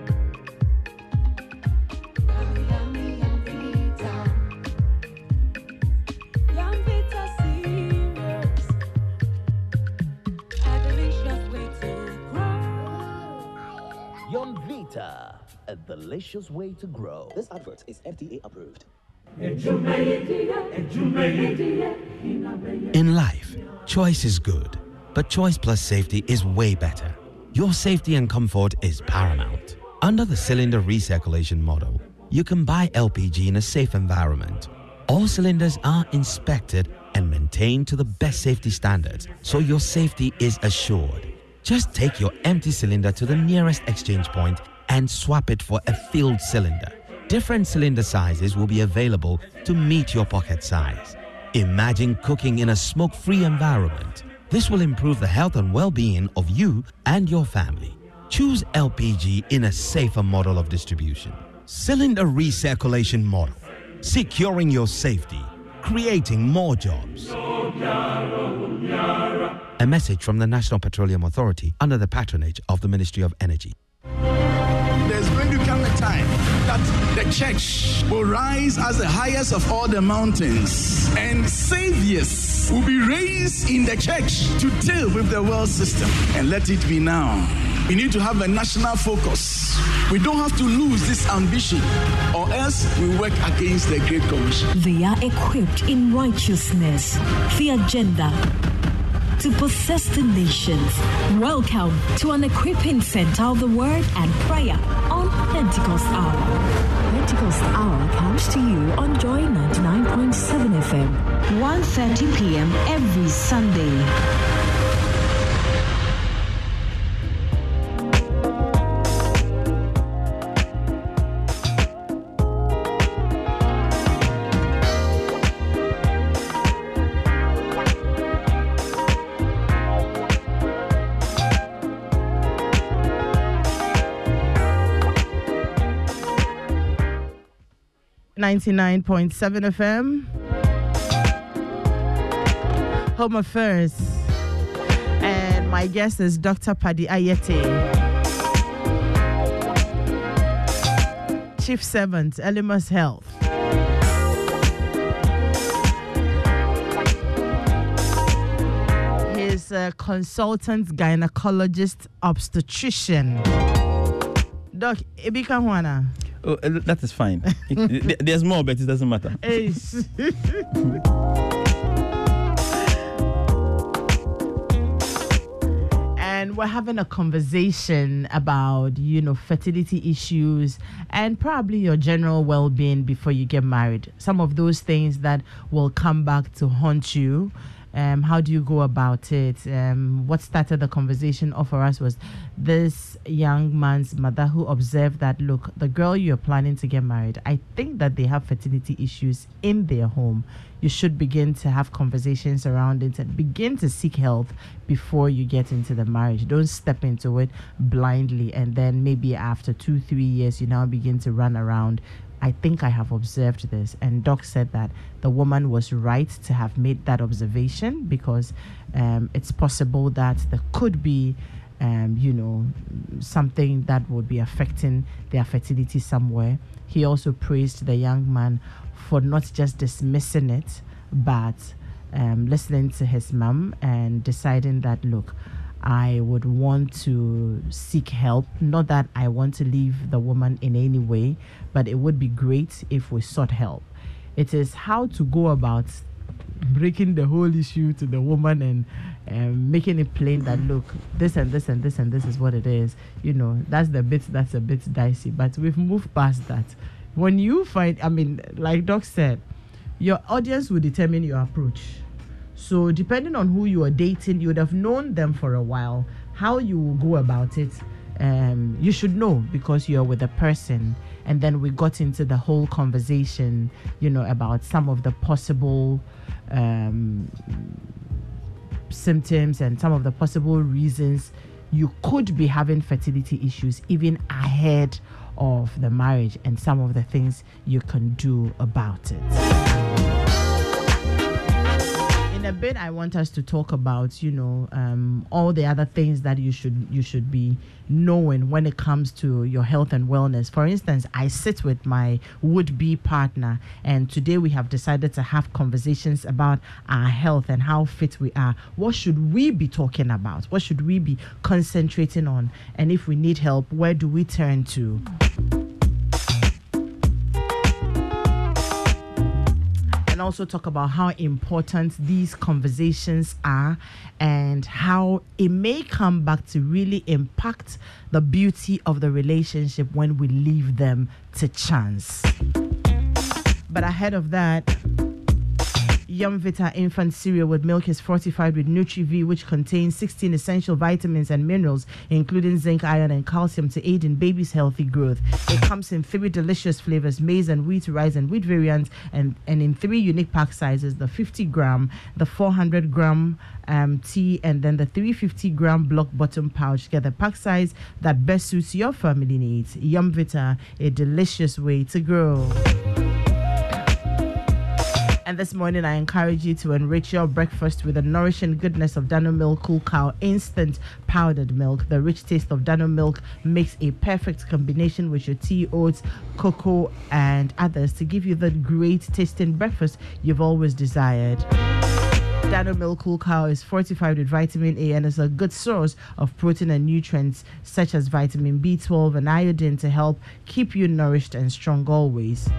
Speaker 8: Yamvita, a delicious way to grow. This advert is FDA approved.
Speaker 9: In life, choice is good, but choice plus safety is way better. Your safety and comfort is paramount. Under the cylinder recirculation model, you can buy LPG in a safe environment. All cylinders are inspected and maintained to the best safety standards, so your safety is assured. Just take your empty cylinder to the nearest exchange point and swap it for a filled cylinder. Different cylinder sizes will be available to meet your pocket size. Imagine cooking in a smoke free environment. This will improve the health and well being of you and your family. Choose LPG in a safer model of distribution. Cylinder recirculation model, securing your safety, creating more jobs. A message from the National Petroleum Authority under the patronage of the Ministry of Energy.
Speaker 10: That the church will rise as the highest of all the mountains, and saviors will be raised in the church to deal with the world system. And let it be now. We need to have a national focus. We don't have to lose this ambition, or else we work against the Great Commission.
Speaker 11: They are equipped in righteousness, the agenda to possess the nations. Welcome to an equipping center of the word and prayer on Pentecost Hour. Pentecost Hour comes to you on Joy 99.7 FM, 1.30 p.m. every Sunday.
Speaker 4: Ninety-nine point seven FM. Home Affairs. And my guest is Dr. Paddy Ayete. Chief Servant, Elimus Health. He's a consultant gynecologist obstetrician. Doc, Ibika Juana.
Speaker 6: Oh, uh, that is fine. (laughs) There's more, but it doesn't matter. (laughs)
Speaker 4: And we're having a conversation about, you know, fertility issues and probably your general well being before you get married. Some of those things that will come back to haunt you. Um, how do you go about it? Um, what started the conversation off for us was this young man's mother who observed that look, the girl you're planning to get married, I think that they have fertility issues in their home. You should begin to have conversations around it and begin to seek help before you get into the marriage. Don't step into it blindly and then maybe after two, three years, you now begin to run around I think I have observed this. And Doc said that the woman was right to have made that observation because um, it's possible that there could be, um, you know, something that would be affecting their fertility somewhere. He also praised the young man for not just dismissing it, but um, listening to his mom and deciding that, look, I would want to seek help. Not that I want to leave the woman in any way, but it would be great if we sought help. It is how to go about breaking the whole issue to the woman and um, making it plain that look, this and this and this and this is what it is. You know, that's the bit that's a bit dicey, but we've moved past that. When you find, I mean, like Doc said, your audience will determine your approach. So depending on who you are dating, you would have known them for a while. How you will go about it, um, you should know because you're with a person. And then we got into the whole conversation, you know, about some of the possible um, symptoms and some of the possible reasons you could be having fertility issues even ahead of the marriage and some of the things you can do about it. A bit, I want us to talk about, you know, um, all the other things that you should you should be knowing when it comes to your health and wellness. For instance, I sit with my would-be partner, and today we have decided to have conversations about our health and how fit we are. What should we be talking about? What should we be concentrating on? And if we need help, where do we turn to? And also talk about how important these conversations are and how it may come back to really impact the beauty of the relationship when we leave them to chance. But ahead of that, Yum Vita infant cereal with milk is fortified with Nutri-V, which contains 16 essential vitamins and minerals, including zinc, iron, and calcium to aid in baby's healthy growth. It comes in three delicious flavors: maize and wheat, rice and wheat variants, and, and in three unique pack sizes: the 50 gram, the 400 gram um, tea, and then the 350 gram block bottom pouch. Get the pack size that best suits your family needs. Yum Vita, a delicious way to grow. And this morning, I encourage you to enrich your breakfast with the nourishing goodness of Dano Milk Cool Cow Instant Powdered Milk. The rich taste of Dano Milk makes a perfect combination with your tea, oats, cocoa, and others to give you the great tasting breakfast you've always desired. Dano Milk Cool Cow is fortified with vitamin A and is a good source of protein and nutrients such as vitamin B12 and iodine to help keep you nourished and strong always.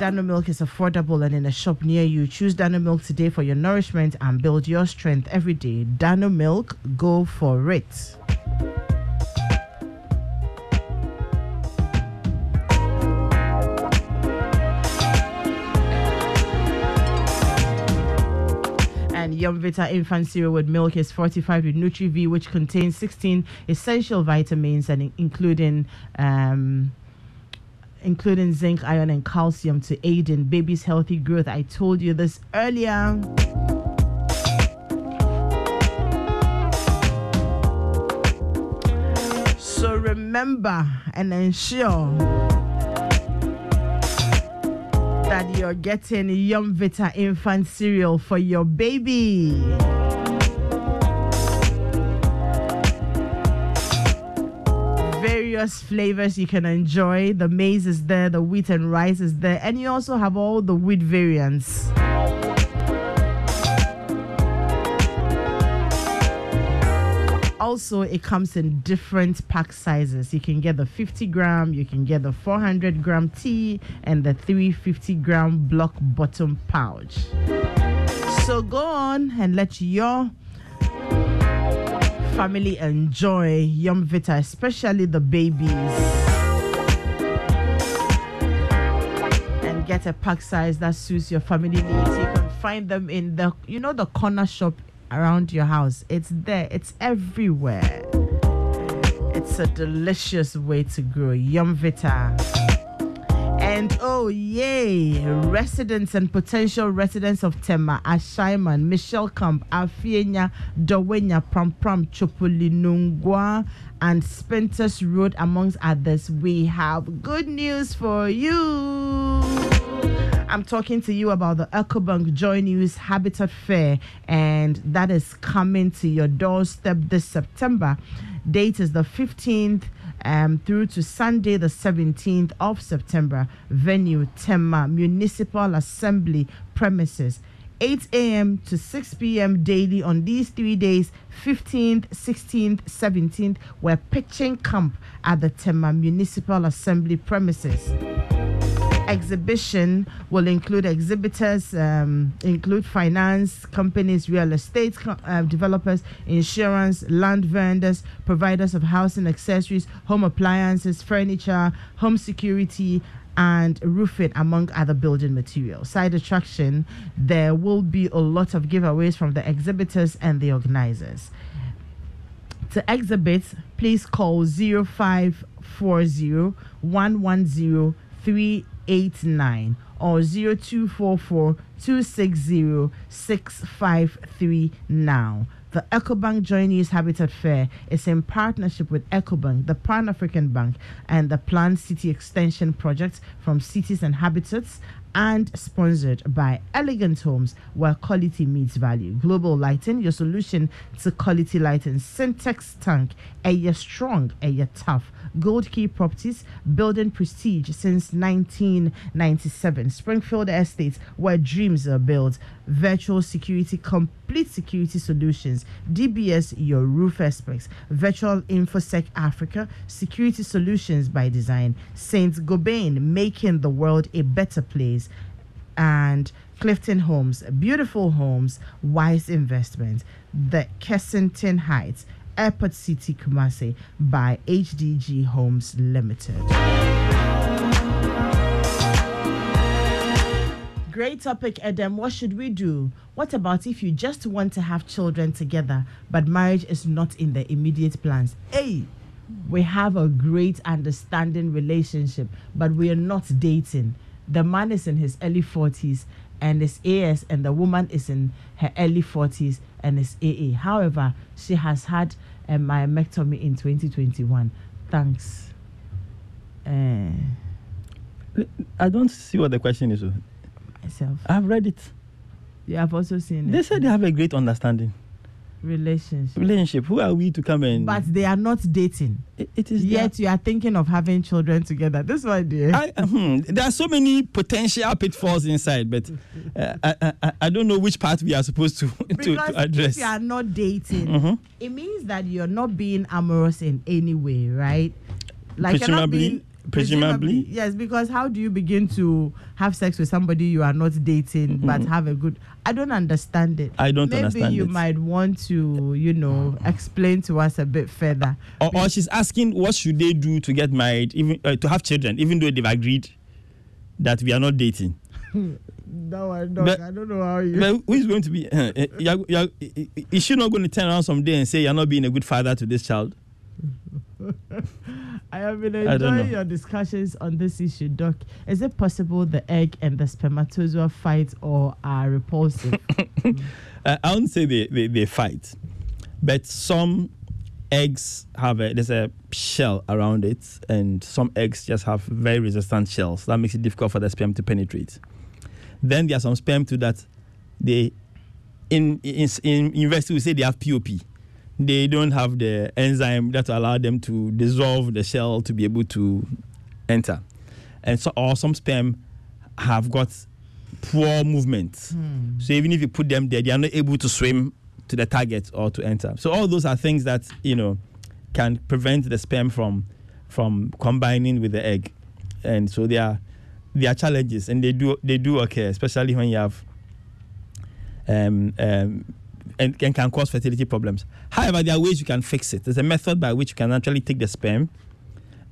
Speaker 4: Dano Milk is affordable and in a shop near you. Choose Dano Milk today for your nourishment and build your strength every day. Dano Milk, go for it. and Yumvita infant cereal with milk is fortified with Nutri-V, which contains 16 essential vitamins and including um, including zinc, iron, and calcium to aid in baby's healthy growth. I told you this earlier. So remember and ensure that you're getting Yum Vita infant cereal for your baby. Various flavors you can enjoy. The maize is there, the wheat and rice is there, and you also have all the wheat variants. also it comes in different pack sizes you can get the 50 gram you can get the 400 gram tea and the 350 gram block bottom pouch so go on and let your family enjoy yum vita especially the babies and get a pack size that suits your family needs you can find them in the you know the corner shop around your house. It's there, it's everywhere. It's a delicious way to grow. Yum Vita. And oh, yay! Residents and potential residents of Tema, Ashaiman, Michel Camp, Afienya, Dawhenya, Pram Pram, Chopolinungwa, and Spintex Road, amongst others, we have good news for you. I'm talking to you about the EcoBank Joy News Habitat Fair, and that is coming to your doorstep this September. Date is the 15th um, through to Sunday, the 17th of September. Venue Tema Municipal Assembly premises. 8 a.m. to 6 p.m. daily on these three days 15th, 16th, 17th. We're pitching camp at the Tema Municipal Assembly premises exhibition will include exhibitors, um, include finance companies, real estate co- uh, developers, insurance, land vendors, providers of housing accessories, home appliances, furniture, home security, and roofing, among other building materials. Side attraction, there will be a lot of giveaways from the exhibitors and the organizers. To exhibit, please call 0540 110 389 or 0244 260 653 now. The EcoBank Joy News Habitat Fair is in partnership with EcoBank, the Pan African Bank, and the Planned City Extension Project from Cities and Habitats, and sponsored by Elegant Homes, where quality meets value. Global Lighting, your solution to quality lighting. Sintex Tank, a year strong, a year tough. Gold Key Properties, building prestige since 1997. Springfield Estates, where dreams are built. Virtual security, complete security solutions. DBS, your roof experts. Virtual InfoSec Africa, security solutions by design. Saint Gobain, making the world a better place. And Clifton Homes, beautiful homes, wise investment. The Kensington Heights, Airport City Kumasi by HDG Homes Limited. Great topic, Edem. What should we do? What about if you just want to have children together, but marriage is not in the immediate plans? Hey, we have a great understanding relationship, but we are not dating. The man is in his early 40s and is AS, and the woman is in her early 40s and is AA. However, she has had a myomectomy in 2021. Thanks. Uh,
Speaker 6: I don't see what the question is.
Speaker 4: Myself.
Speaker 6: I've read it.
Speaker 4: You have also seen it.
Speaker 6: They said they have a great understanding.
Speaker 4: relationship.
Speaker 6: Relationship. Who are we to come and?
Speaker 4: But they are not dating.
Speaker 6: it, it is
Speaker 4: Yet you are thinking of having children together. This one, dear.
Speaker 6: I, hmm, there are so many potential pitfalls inside, but uh, I, I- I, I don't know which part we are supposed to (laughs) to, to address.
Speaker 4: if you are not dating,
Speaker 6: Mhm.
Speaker 4: it means that you're not being amorous in any way, right? Like you're not being
Speaker 6: presumably.
Speaker 4: yes. Because how do you begin to have sex with somebody you are not dating but
Speaker 6: Mhm.
Speaker 4: have a good? I don't understand it.
Speaker 6: I don't understand.
Speaker 4: Maybe
Speaker 6: understand
Speaker 4: you
Speaker 6: it.
Speaker 4: might want to, you know, explain to us a bit further.
Speaker 6: or, or she's asking what should they do to get married, even uh, to have children, even though they've agreed that we are not dating. (laughs)
Speaker 4: that one, dog,
Speaker 6: But-
Speaker 4: I don't know how you.
Speaker 6: But who is going to be? (laughs) Uh, uh, you're, you're, is she not going to turn around someday and say you're not being a good father to this child? (laughs)
Speaker 4: I have been
Speaker 6: I don't know.
Speaker 4: enjoying your discussions on this issue, Doc. Is it possible the egg and the spermatozoa fight or are repulsive?
Speaker 6: Uh, (laughs) I won't say they, they, they fight, but some eggs have a there's a shell around it, and some eggs just have very resistant shells. That makes it difficult for the sperm to penetrate. Then there are some sperm too that they in in, in university we say they have POP. They don't have the enzyme that allow them to dissolve the shell to be able to enter, and so or some sperm have got poor movement. So even if you put them there, they are not able to swim to the target or to enter. So all those are things that you know can prevent the sperm from from combining with the egg, and so there are there are challenges, and they do they do occur, especially when you have um, um, and, and can cause fertility problems. However, there are ways you can fix it. There's a method by which you can actually take the sperm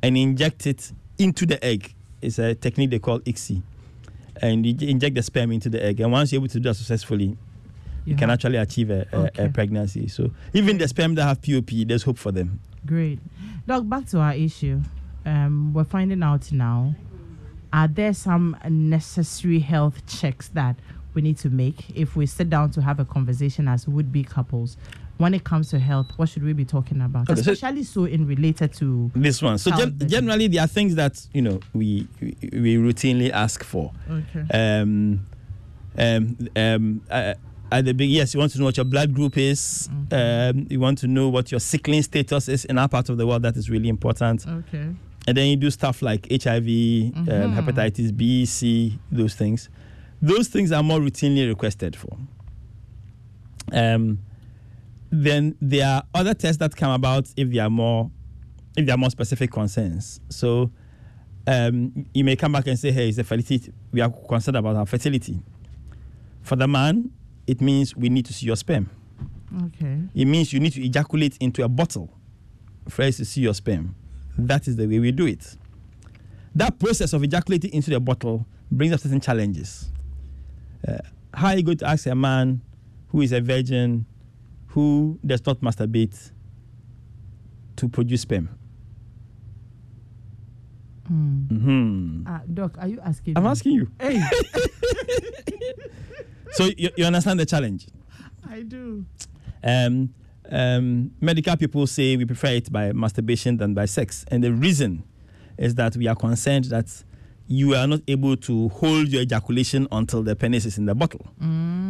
Speaker 6: and inject it into the egg. It's a technique they call ICSI. And you inject the sperm into the egg. And once you're able to do that successfully, you,
Speaker 4: You
Speaker 6: can actually achieve a, a,
Speaker 4: Okay.
Speaker 6: a pregnancy. So even the sperm that have POP, there's hope for them.
Speaker 4: Great. Doc, back to our issue. Um, we're finding out now. Are there some necessary health checks that we need to make if we sit down to have a conversation as would-be couples? When it comes to health, what should we be talking about?
Speaker 6: Okay,
Speaker 4: Especially so in related to
Speaker 6: This one. So gen- generally, there are things that you know we we, we routinely ask for.
Speaker 4: Okay.
Speaker 6: Um, um, um, uh, at the big yes, you want to know what your blood group is. Um, you want to know what your sickling status is in our part of the world. That is really important.
Speaker 4: Okay.
Speaker 6: And then you do stuff like HIV, um,
Speaker 4: Mhm.
Speaker 6: hepatitis B, C, those things. Those things are more routinely requested for. Um, then there are other tests that come about if there are more, if there are more specific concerns. So um, you may come back and say, "Hey, it's a fertility. We are concerned about our fertility." For the man, it means we need to see your sperm.
Speaker 4: Okay.
Speaker 6: It means you need to ejaculate into a bottle for us to see your sperm. That is the way we do it. That process of ejaculating into the bottle brings up certain challenges. Uh, how are you going to ask a man who is a virgin, who does not masturbate, to produce sperm?
Speaker 4: Hmm.
Speaker 6: hmm
Speaker 4: Ah, Doc, are you asking?
Speaker 6: I'm
Speaker 4: me?
Speaker 6: asking you.
Speaker 4: Hey, (laughs)
Speaker 6: So you, you understand the challenge?
Speaker 4: I do.
Speaker 6: Um, um, medical people say we prefer it by masturbation than by sex. And the reason is that we are concerned that you are not able to hold your ejaculation until the penis is in the bottle.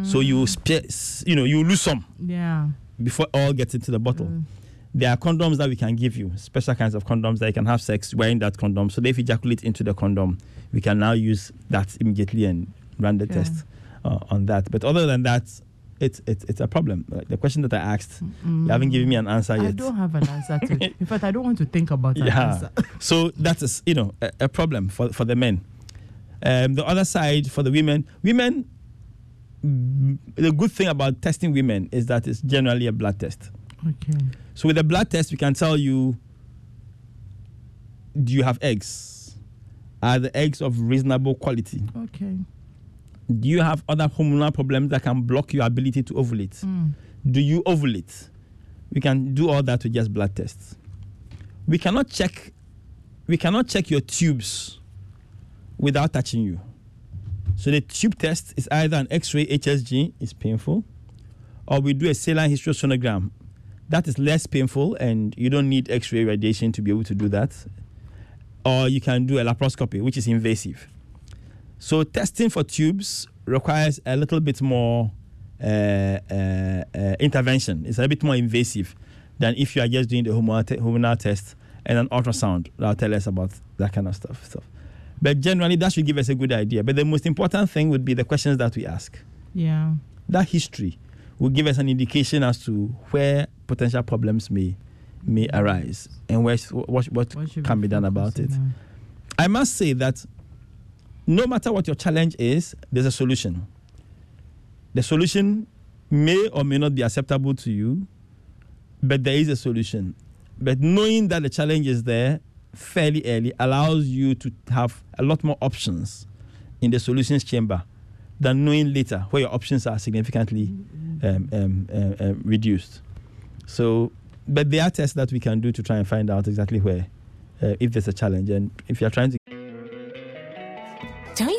Speaker 6: So you, spe- you know, you lose some
Speaker 4: Yeah.
Speaker 6: before it all gets into the bottle. There are condoms that we can give you, special kinds of condoms that you can have sex wearing that condom. So if you ejaculate into the condom, we can now use that immediately and run the test uh, on that. But other than that, it's it's, it's a problem. Like the question that I asked, you haven't given me an answer yet.
Speaker 4: I don't have an answer to it. In fact, I don't want to think about an
Speaker 6: yeah.
Speaker 4: answer. (laughs)
Speaker 6: so that is you know a, a problem for for the men. Um, the other side for the women, women. mm, The good thing about testing women is that it's generally a blood test.
Speaker 4: Okay.
Speaker 6: So with a blood test, we can tell you: Do you have eggs? Are the eggs of reasonable quality?
Speaker 4: Okay.
Speaker 6: Do you have other hormonal problems that can block your ability to ovulate?
Speaker 4: Mm.
Speaker 6: Do you ovulate? We can do all that with just blood tests. We cannot check. We cannot check your tubes without touching you. So the tube test is either an X-ray HSG, is painful, or we do a saline hysterosonogram. That is less painful, and you don't need X-ray radiation to be able to do that. Or you can do a laparoscopy, which is invasive. So testing for tubes requires a little bit more uh, uh, uh, intervention. It's a bit more invasive than if you are just doing the hormonal, te- test and an ultrasound that'll tell us about that kind of stuff. stuff. But generally, that should give us a good idea. But the most important thing would be the questions that we ask.
Speaker 4: Yeah.
Speaker 6: That history will give us an indication as to where potential problems may may arise and where, what, what,
Speaker 4: What
Speaker 6: can
Speaker 4: we
Speaker 6: be done about it. I must say that no matter what your challenge is, there's a solution. The solution may or may not be acceptable to you, but there is a solution. But knowing that the challenge is there fairly early allows you to have a lot more options in the solutions chamber than knowing later where your options are significantly um, um, um, um, reduced. So, but there are tests that we can do to try and find out exactly where, uh, if there's a challenge. And if you're trying to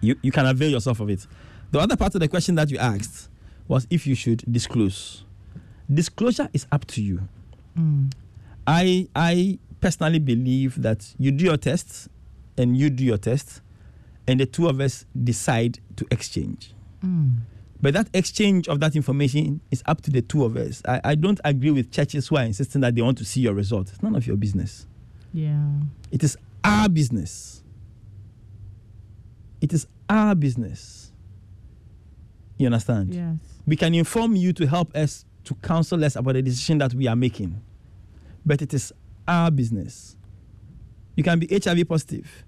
Speaker 6: you, you can avail yourself of it. The other part of the question that you asked was if you should disclose. Disclosure is up to you.
Speaker 4: Mm.
Speaker 6: I I personally believe that you do your tests and you do your tests, and the two of us decide to exchange.
Speaker 4: Mm.
Speaker 6: But that exchange of that information is up to the two of us. I, I don't agree with churches who are insisting that they want to see your result. It's none of your business.
Speaker 4: Yeah.
Speaker 6: It is our business. It is our business. You understand?
Speaker 4: Yes.
Speaker 6: We can inform you to help us to counsel us about the decision that we are making. But it is our business. You can be HIV positive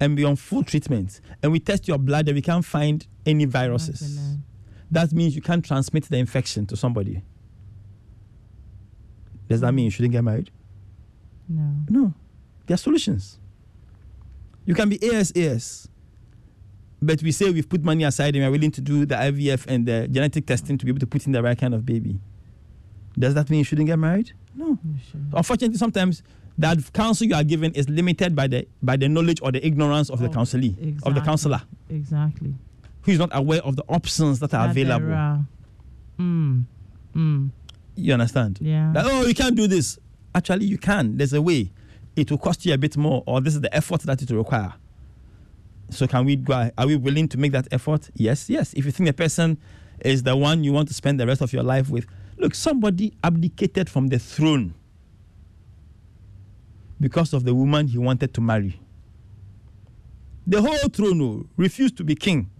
Speaker 6: and be on full treatment, and we test your blood and we can't find any viruses. That means you can't transmit the infection to somebody. Does that mean you shouldn't get married?
Speaker 4: No.
Speaker 6: No. There are solutions. You can be ASAS, but we say we've put money aside and we're willing to do the IVF and the genetic testing to be able to put in the right kind of baby. Does that mean you shouldn't get married? No. Unfortunately, sometimes that counsel you are given is limited by the by the knowledge or the ignorance of the counselee, of the counselor,
Speaker 4: Exactly.
Speaker 6: who is not aware of the options that are
Speaker 4: That
Speaker 6: available.
Speaker 4: are. Mm. Mm.
Speaker 6: You understand?
Speaker 4: Yeah.
Speaker 6: That, oh, you can't do this. Actually, you can. There's a way. It will cost you a bit more, or this is the effort that it will require. So, can we go? Are we willing to make that effort? Yes, yes. If you think the person is the one you want to spend the rest of your life with, look, somebody abdicated from the throne because of the woman he wanted to marry. The whole throne refused to be king.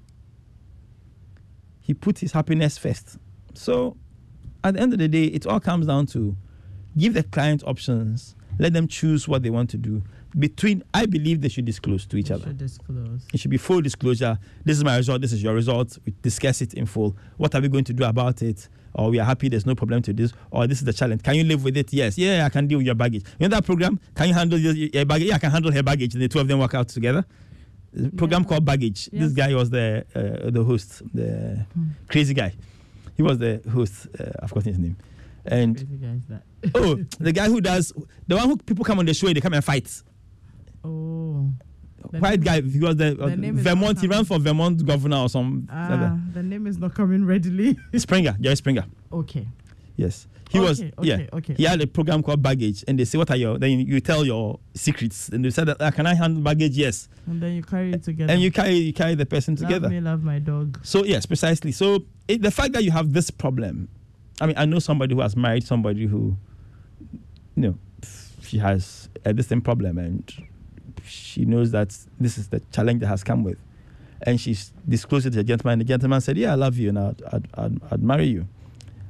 Speaker 6: He put his happiness first. So, at the end of the day, it all comes down to give the client options, let them choose what they want to do. Between, I believe they should disclose to each other.
Speaker 4: Should disclose.
Speaker 6: It should be full disclosure. This is my result. This is your result. We discuss it in full. What are we going to do about it? Or we are happy. There's no problem to this. Or this is the challenge. Can you live with it? Yes. Yeah, I can deal with your baggage. You know that program? Can you handle your, baggage? Yeah, I can handle her baggage. And the two of them work out together. The program called Baggage. This guy was the uh, the host, the crazy guy. He was the host. Uh, I've forgotten his name. And
Speaker 4: Crazy guy is that.
Speaker 6: oh, (laughs) the guy who does the one who people come on the show, they come and fight.
Speaker 4: Oh. The
Speaker 6: White guy, he was the, uh,
Speaker 4: the
Speaker 6: Vermont. He ran for Vermont governor or some.
Speaker 4: Ah, the name is not coming readily. (laughs)
Speaker 6: Springer, Jerry Springer.
Speaker 4: okay.
Speaker 6: Yes, he was.
Speaker 4: Okay,
Speaker 6: yeah,
Speaker 4: okay, okay.
Speaker 6: he had a program called Baggage, and they say, "What are your?" Then you, tell your secrets, and they said, that, ah, "Can I handle baggage?" Yes,
Speaker 4: And then you carry it together.
Speaker 6: and you carry you carry the person
Speaker 4: Love
Speaker 6: together.
Speaker 4: me, love my dog.
Speaker 6: So yes, precisely. So it, the fact that you have this problem, I mean, I know somebody who has married somebody who, you know, she has a the same problem, and she knows that this is the challenge that has come with, and she's disclosed it to the gentleman. The gentleman said, "Yeah, I love you, and I'd, I'd, I'd, I'd marry you,"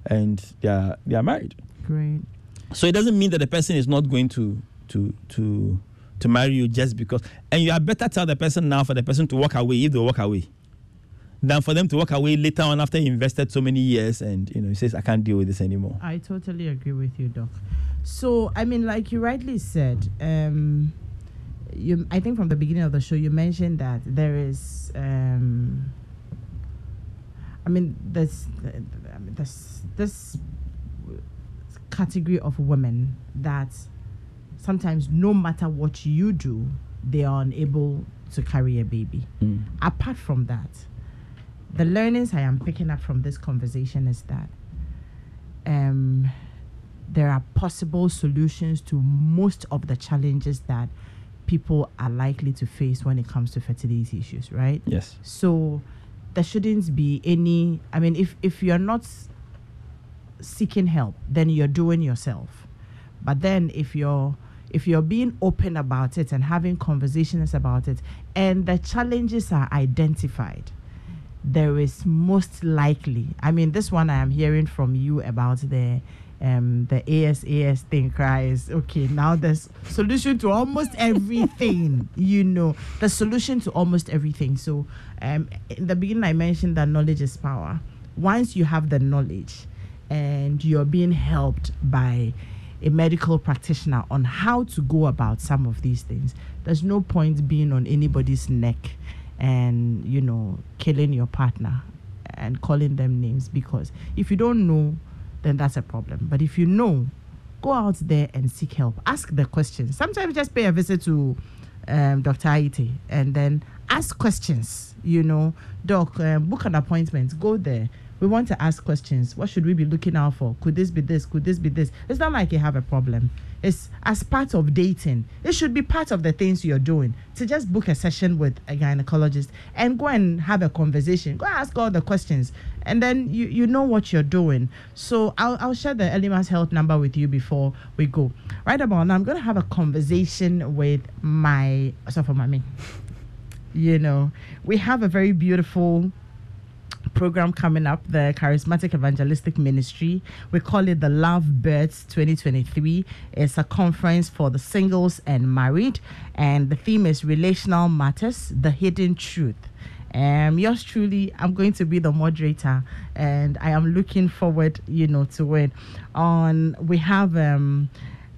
Speaker 6: and they are they are married.
Speaker 4: Great.
Speaker 6: So it doesn't mean that the person is not going to to to to marry you just because. And you are better tell the person now for the person to walk away if they walk away, than for them to walk away later on after you invested so many years and you know he says I can't deal with this anymore.
Speaker 4: I totally agree with you, Doc. So, I mean, like you rightly said, um, you I think from the beginning of the show you mentioned that there is um I mean mean there's this category of women that sometimes no matter what you do they are unable to carry a baby.
Speaker 6: Mm.
Speaker 4: Apart from that, the learnings I am picking up from this conversation is that um, there are possible solutions to most of the challenges that people are likely to face when it comes to fertility issues, right?
Speaker 6: Yes.
Speaker 4: So there shouldn't be any. I mean, if if you're not seeking help, then you're doing yourself. But then if you're if you're being open about it and having conversations about it, and the challenges are identified, there is most likely. I mean, this one I am hearing from you about the um the ASAS thing cries okay. Now there's solution to almost everything (laughs) you know. The solution to almost everything. So um in the beginning i mentioned that knowledge is power. Once you have the knowledge and you're being helped by a medical practitioner on how to go about some of these things there's no point being on anybody's neck and you know killing your partner and calling them names because if you don't know then that's a problem. But if you know, go out there and seek help. Ask the questions. Sometimes just pay a visit to um, Dr. Aite and then ask questions. You know, Doc, um, book an appointment, go there. We want to ask questions. What should we be looking out for? Could this be this? Could this be this? It's not like you have a problem. It's as part of dating. It should be part of the things you're doing. To just book a session with a gynecologist and go and have a conversation. Go ask all the questions and then you, you know what you're doing. So I'll, I'll share the Elimas Health number with you before we go. Right about now, I'm going to have a conversation with my, so for mommy. You know, we have a very beautiful program coming up, the Charismatic Evangelistic Ministry. We call it the Love Birds 2023. It's a conference for the singles and married, and the theme is Relational Matters, the Hidden Truth. Um, yours truly, I'm going to be the moderator, and I am looking forward, you know, to it. On we have um,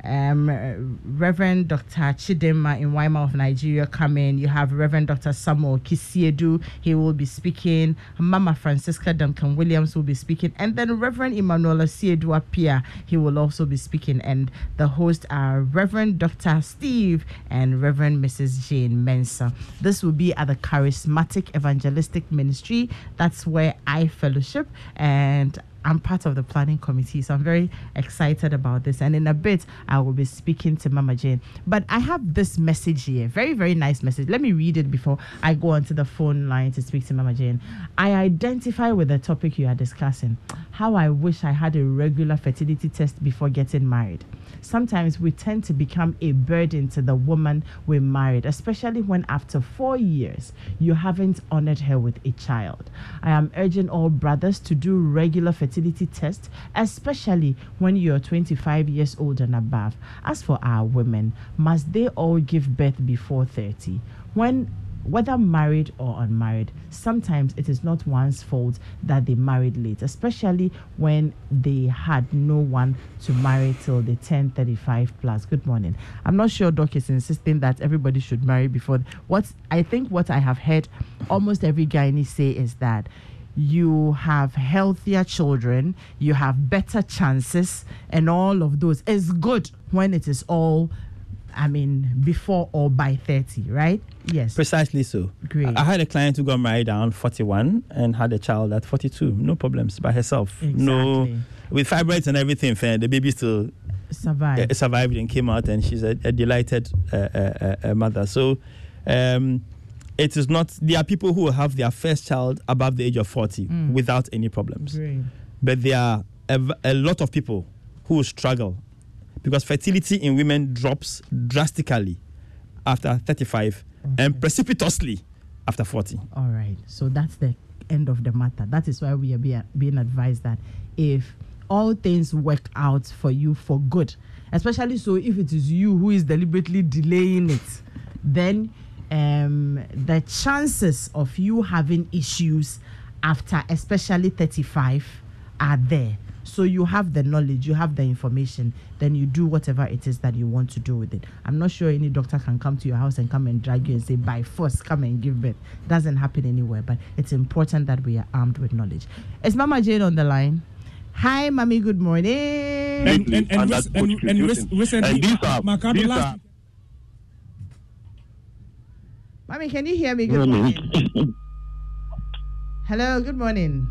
Speaker 4: um, Reverend Dr. Chidema in Weimar of Nigeria coming. You have Reverend Dr. Samuel Kisiedu. He will be speaking. Mama Francisca Duncan Williams will be speaking. And then Reverend Emmanuel Siedu Apia, he will also be speaking. And the hosts are Reverend Dr. Steve and Reverend Mrs. Jane Mensah. This will be at the Charismatic Evangelistic Ministry. That's where I fellowship. And I'm part of the planning committee, so I'm very excited about this. And in a bit, I will be speaking to Mama Jane. But I have this message here, very, very nice message. Let me read it before I go onto the phone line to speak to Mama Jane. I identify with the topic you are discussing. How I wish I had a regular fertility test before getting married sometimes we tend to become a burden to the woman we married, especially when after four years you haven't honored her with a child. I am urging all brothers to do regular fertility tests, especially when you're 25 years old and above. As for our women, must they all give birth before 30? When whether married or unmarried, sometimes it is not one's fault that they married late, especially when they had no one to marry till the turn 35 plus. Good morning. I'm not sure Doc is insisting that everybody should marry before. What I think what I have heard almost every guy say is that you have healthier children, you have better chances, and all of those is good when it is all I mean, before or by 30, right? Yes.
Speaker 6: Precisely so.
Speaker 4: Great.
Speaker 6: I, had a client who got married around 41 and had a child at 42. No problems by herself.
Speaker 4: Exactly.
Speaker 6: No, with fibroids and everything, the baby still
Speaker 4: survived.
Speaker 6: Uh, survived and came out, and she's a, a delighted uh, uh, mother. So, um, it is not. There are people who have their first child above the age of 40
Speaker 4: Mm.
Speaker 6: without any problems.
Speaker 4: Great.
Speaker 6: But there are a lot of people who struggle because fertility in women drops drastically after 35 and precipitously after 40.
Speaker 4: All right. So that's the end of the matter. That is why we are being advised that if all things work out for you for good, especially so if it is you who is deliberately delaying it, then um, the chances of you having issues after especially 35 are there. So you have the knowledge, you have the information, then you do whatever it is that you want to do with it. I'm not sure any doctor can come to your house and come and drag you and say, by force, come and give birth. Doesn't happen anywhere, but it's important that we are armed with knowledge. Is Mama Jane on the line? Hi, Mommy, good morning.
Speaker 12: And, and, and, rec- and, and rec- recently,
Speaker 13: these are- these are-
Speaker 4: Mommy, can you hear me? Good morning. Hello, good morning.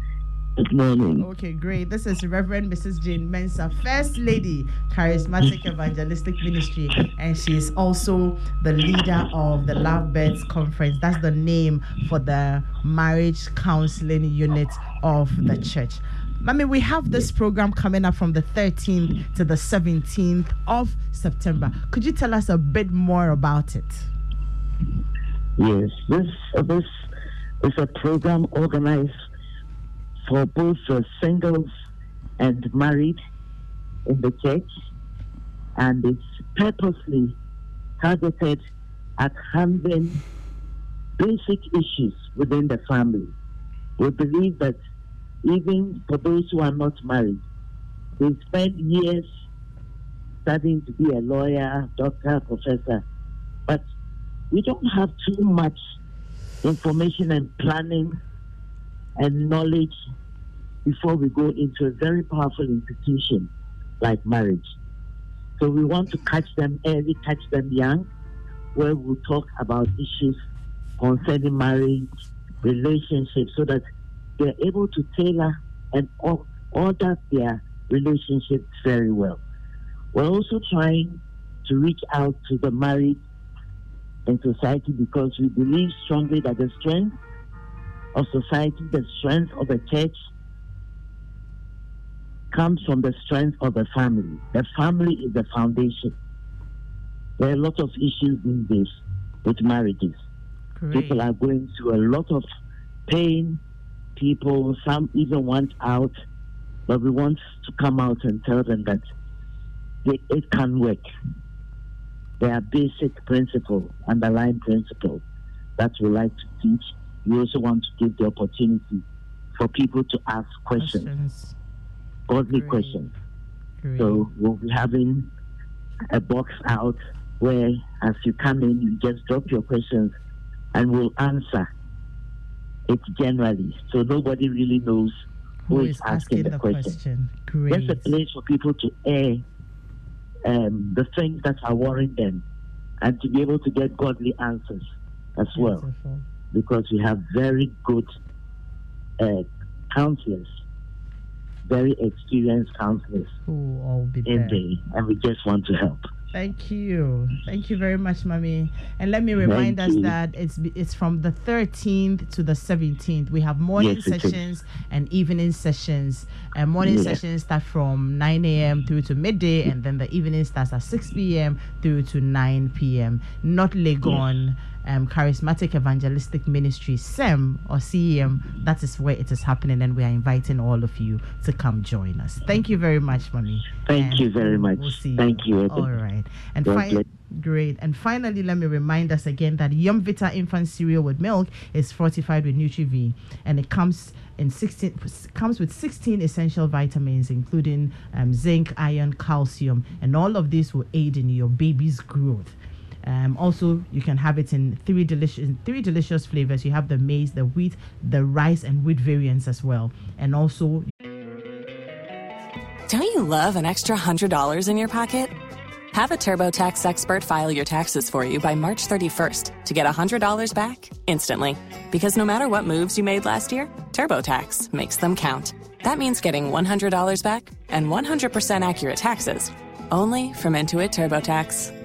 Speaker 13: Good morning.
Speaker 4: Okay, great. This is Reverend Mrs. Jane Mensah, First Lady, Charismatic Evangelistic Ministry, and she is also the leader of the Love Lovebirds Conference. That's the name for the marriage counseling unit of the church. Mommy, we have this program coming up from the 13th to the 17th of September. Could you tell us a bit more about it?
Speaker 13: Yes, this this is a program organized for both uh, singles and married in the church, and it's purposely targeted at handling basic issues within the family. We believe that even for those who are not married, they spend years studying to be a lawyer, doctor, professor, but we don't have too much information and planning and knowledge before we go into a very powerful institution like marriage. So we want to catch them early, catch them young, where we'll talk about issues concerning marriage, relationships, so that they're able to tailor and order their relationships very well. We're also trying to reach out to the married in society because we believe strongly that the strength of society, the strength of the church, comes from the strength of the family. The family is the foundation. There are a lot of issues in this with marriages. People are going through a lot of pain. People, some even want out, but we want to come out and tell them that they, it can work. There are basic principles, underlying principles that we like to teach. We also want to give the opportunity for people to ask questions, godly questions. So we'll be having a box out where, as you come in, you just drop your questions and we'll answer it generally. So nobody really knows who is, asking, the, question.
Speaker 4: Great.
Speaker 13: There's a place for people to air um, the things that are worrying them and to be able to get godly answers as well. Because we have very good uh, counselors, very experienced counselors
Speaker 4: Who all be
Speaker 13: in
Speaker 4: there.
Speaker 13: and we just want to help.
Speaker 4: Thank you. Thank you very much, Mommy. And let me remind
Speaker 13: Thank
Speaker 4: us
Speaker 13: you.
Speaker 4: that it's it's from the 13th to the 17th. We have morning
Speaker 13: Yes,
Speaker 4: sessions and evening sessions. And morning
Speaker 13: Yeah.
Speaker 4: sessions start from 9 a.m. through to midday, and then the evening starts at 6 p.m. through to 9 p.m. Not Legon. Um, Charismatic Evangelistic Ministry, SEM or CEM, that is where it is happening, and we are inviting all of you to come join us. Thank you very much, Mommy.
Speaker 13: Thank
Speaker 4: And
Speaker 13: you very much.
Speaker 4: We'll see
Speaker 13: Thank you. Eddie.
Speaker 4: All right. And
Speaker 13: God
Speaker 4: fi-
Speaker 13: bless.
Speaker 4: great. And finally, let me remind us again that Yum Vita infant cereal with milk is fortified with Nutri-V, and it comes in 16 comes with 16 essential vitamins, including um, zinc, iron, calcium, and all of these will aid in your baby's growth. Um, also, you can have it in three delicious three delicious flavors. You have the maize, the wheat, the rice, and wheat variants as well. And also,
Speaker 7: Don't you love an extra $100 in your pocket? Have a TurboTax expert file your taxes for you by March 31st to get $100 back instantly. Because no matter what moves you made last year, TurboTax makes them count. That means getting $100 back and 100% accurate taxes only from Intuit TurboTax.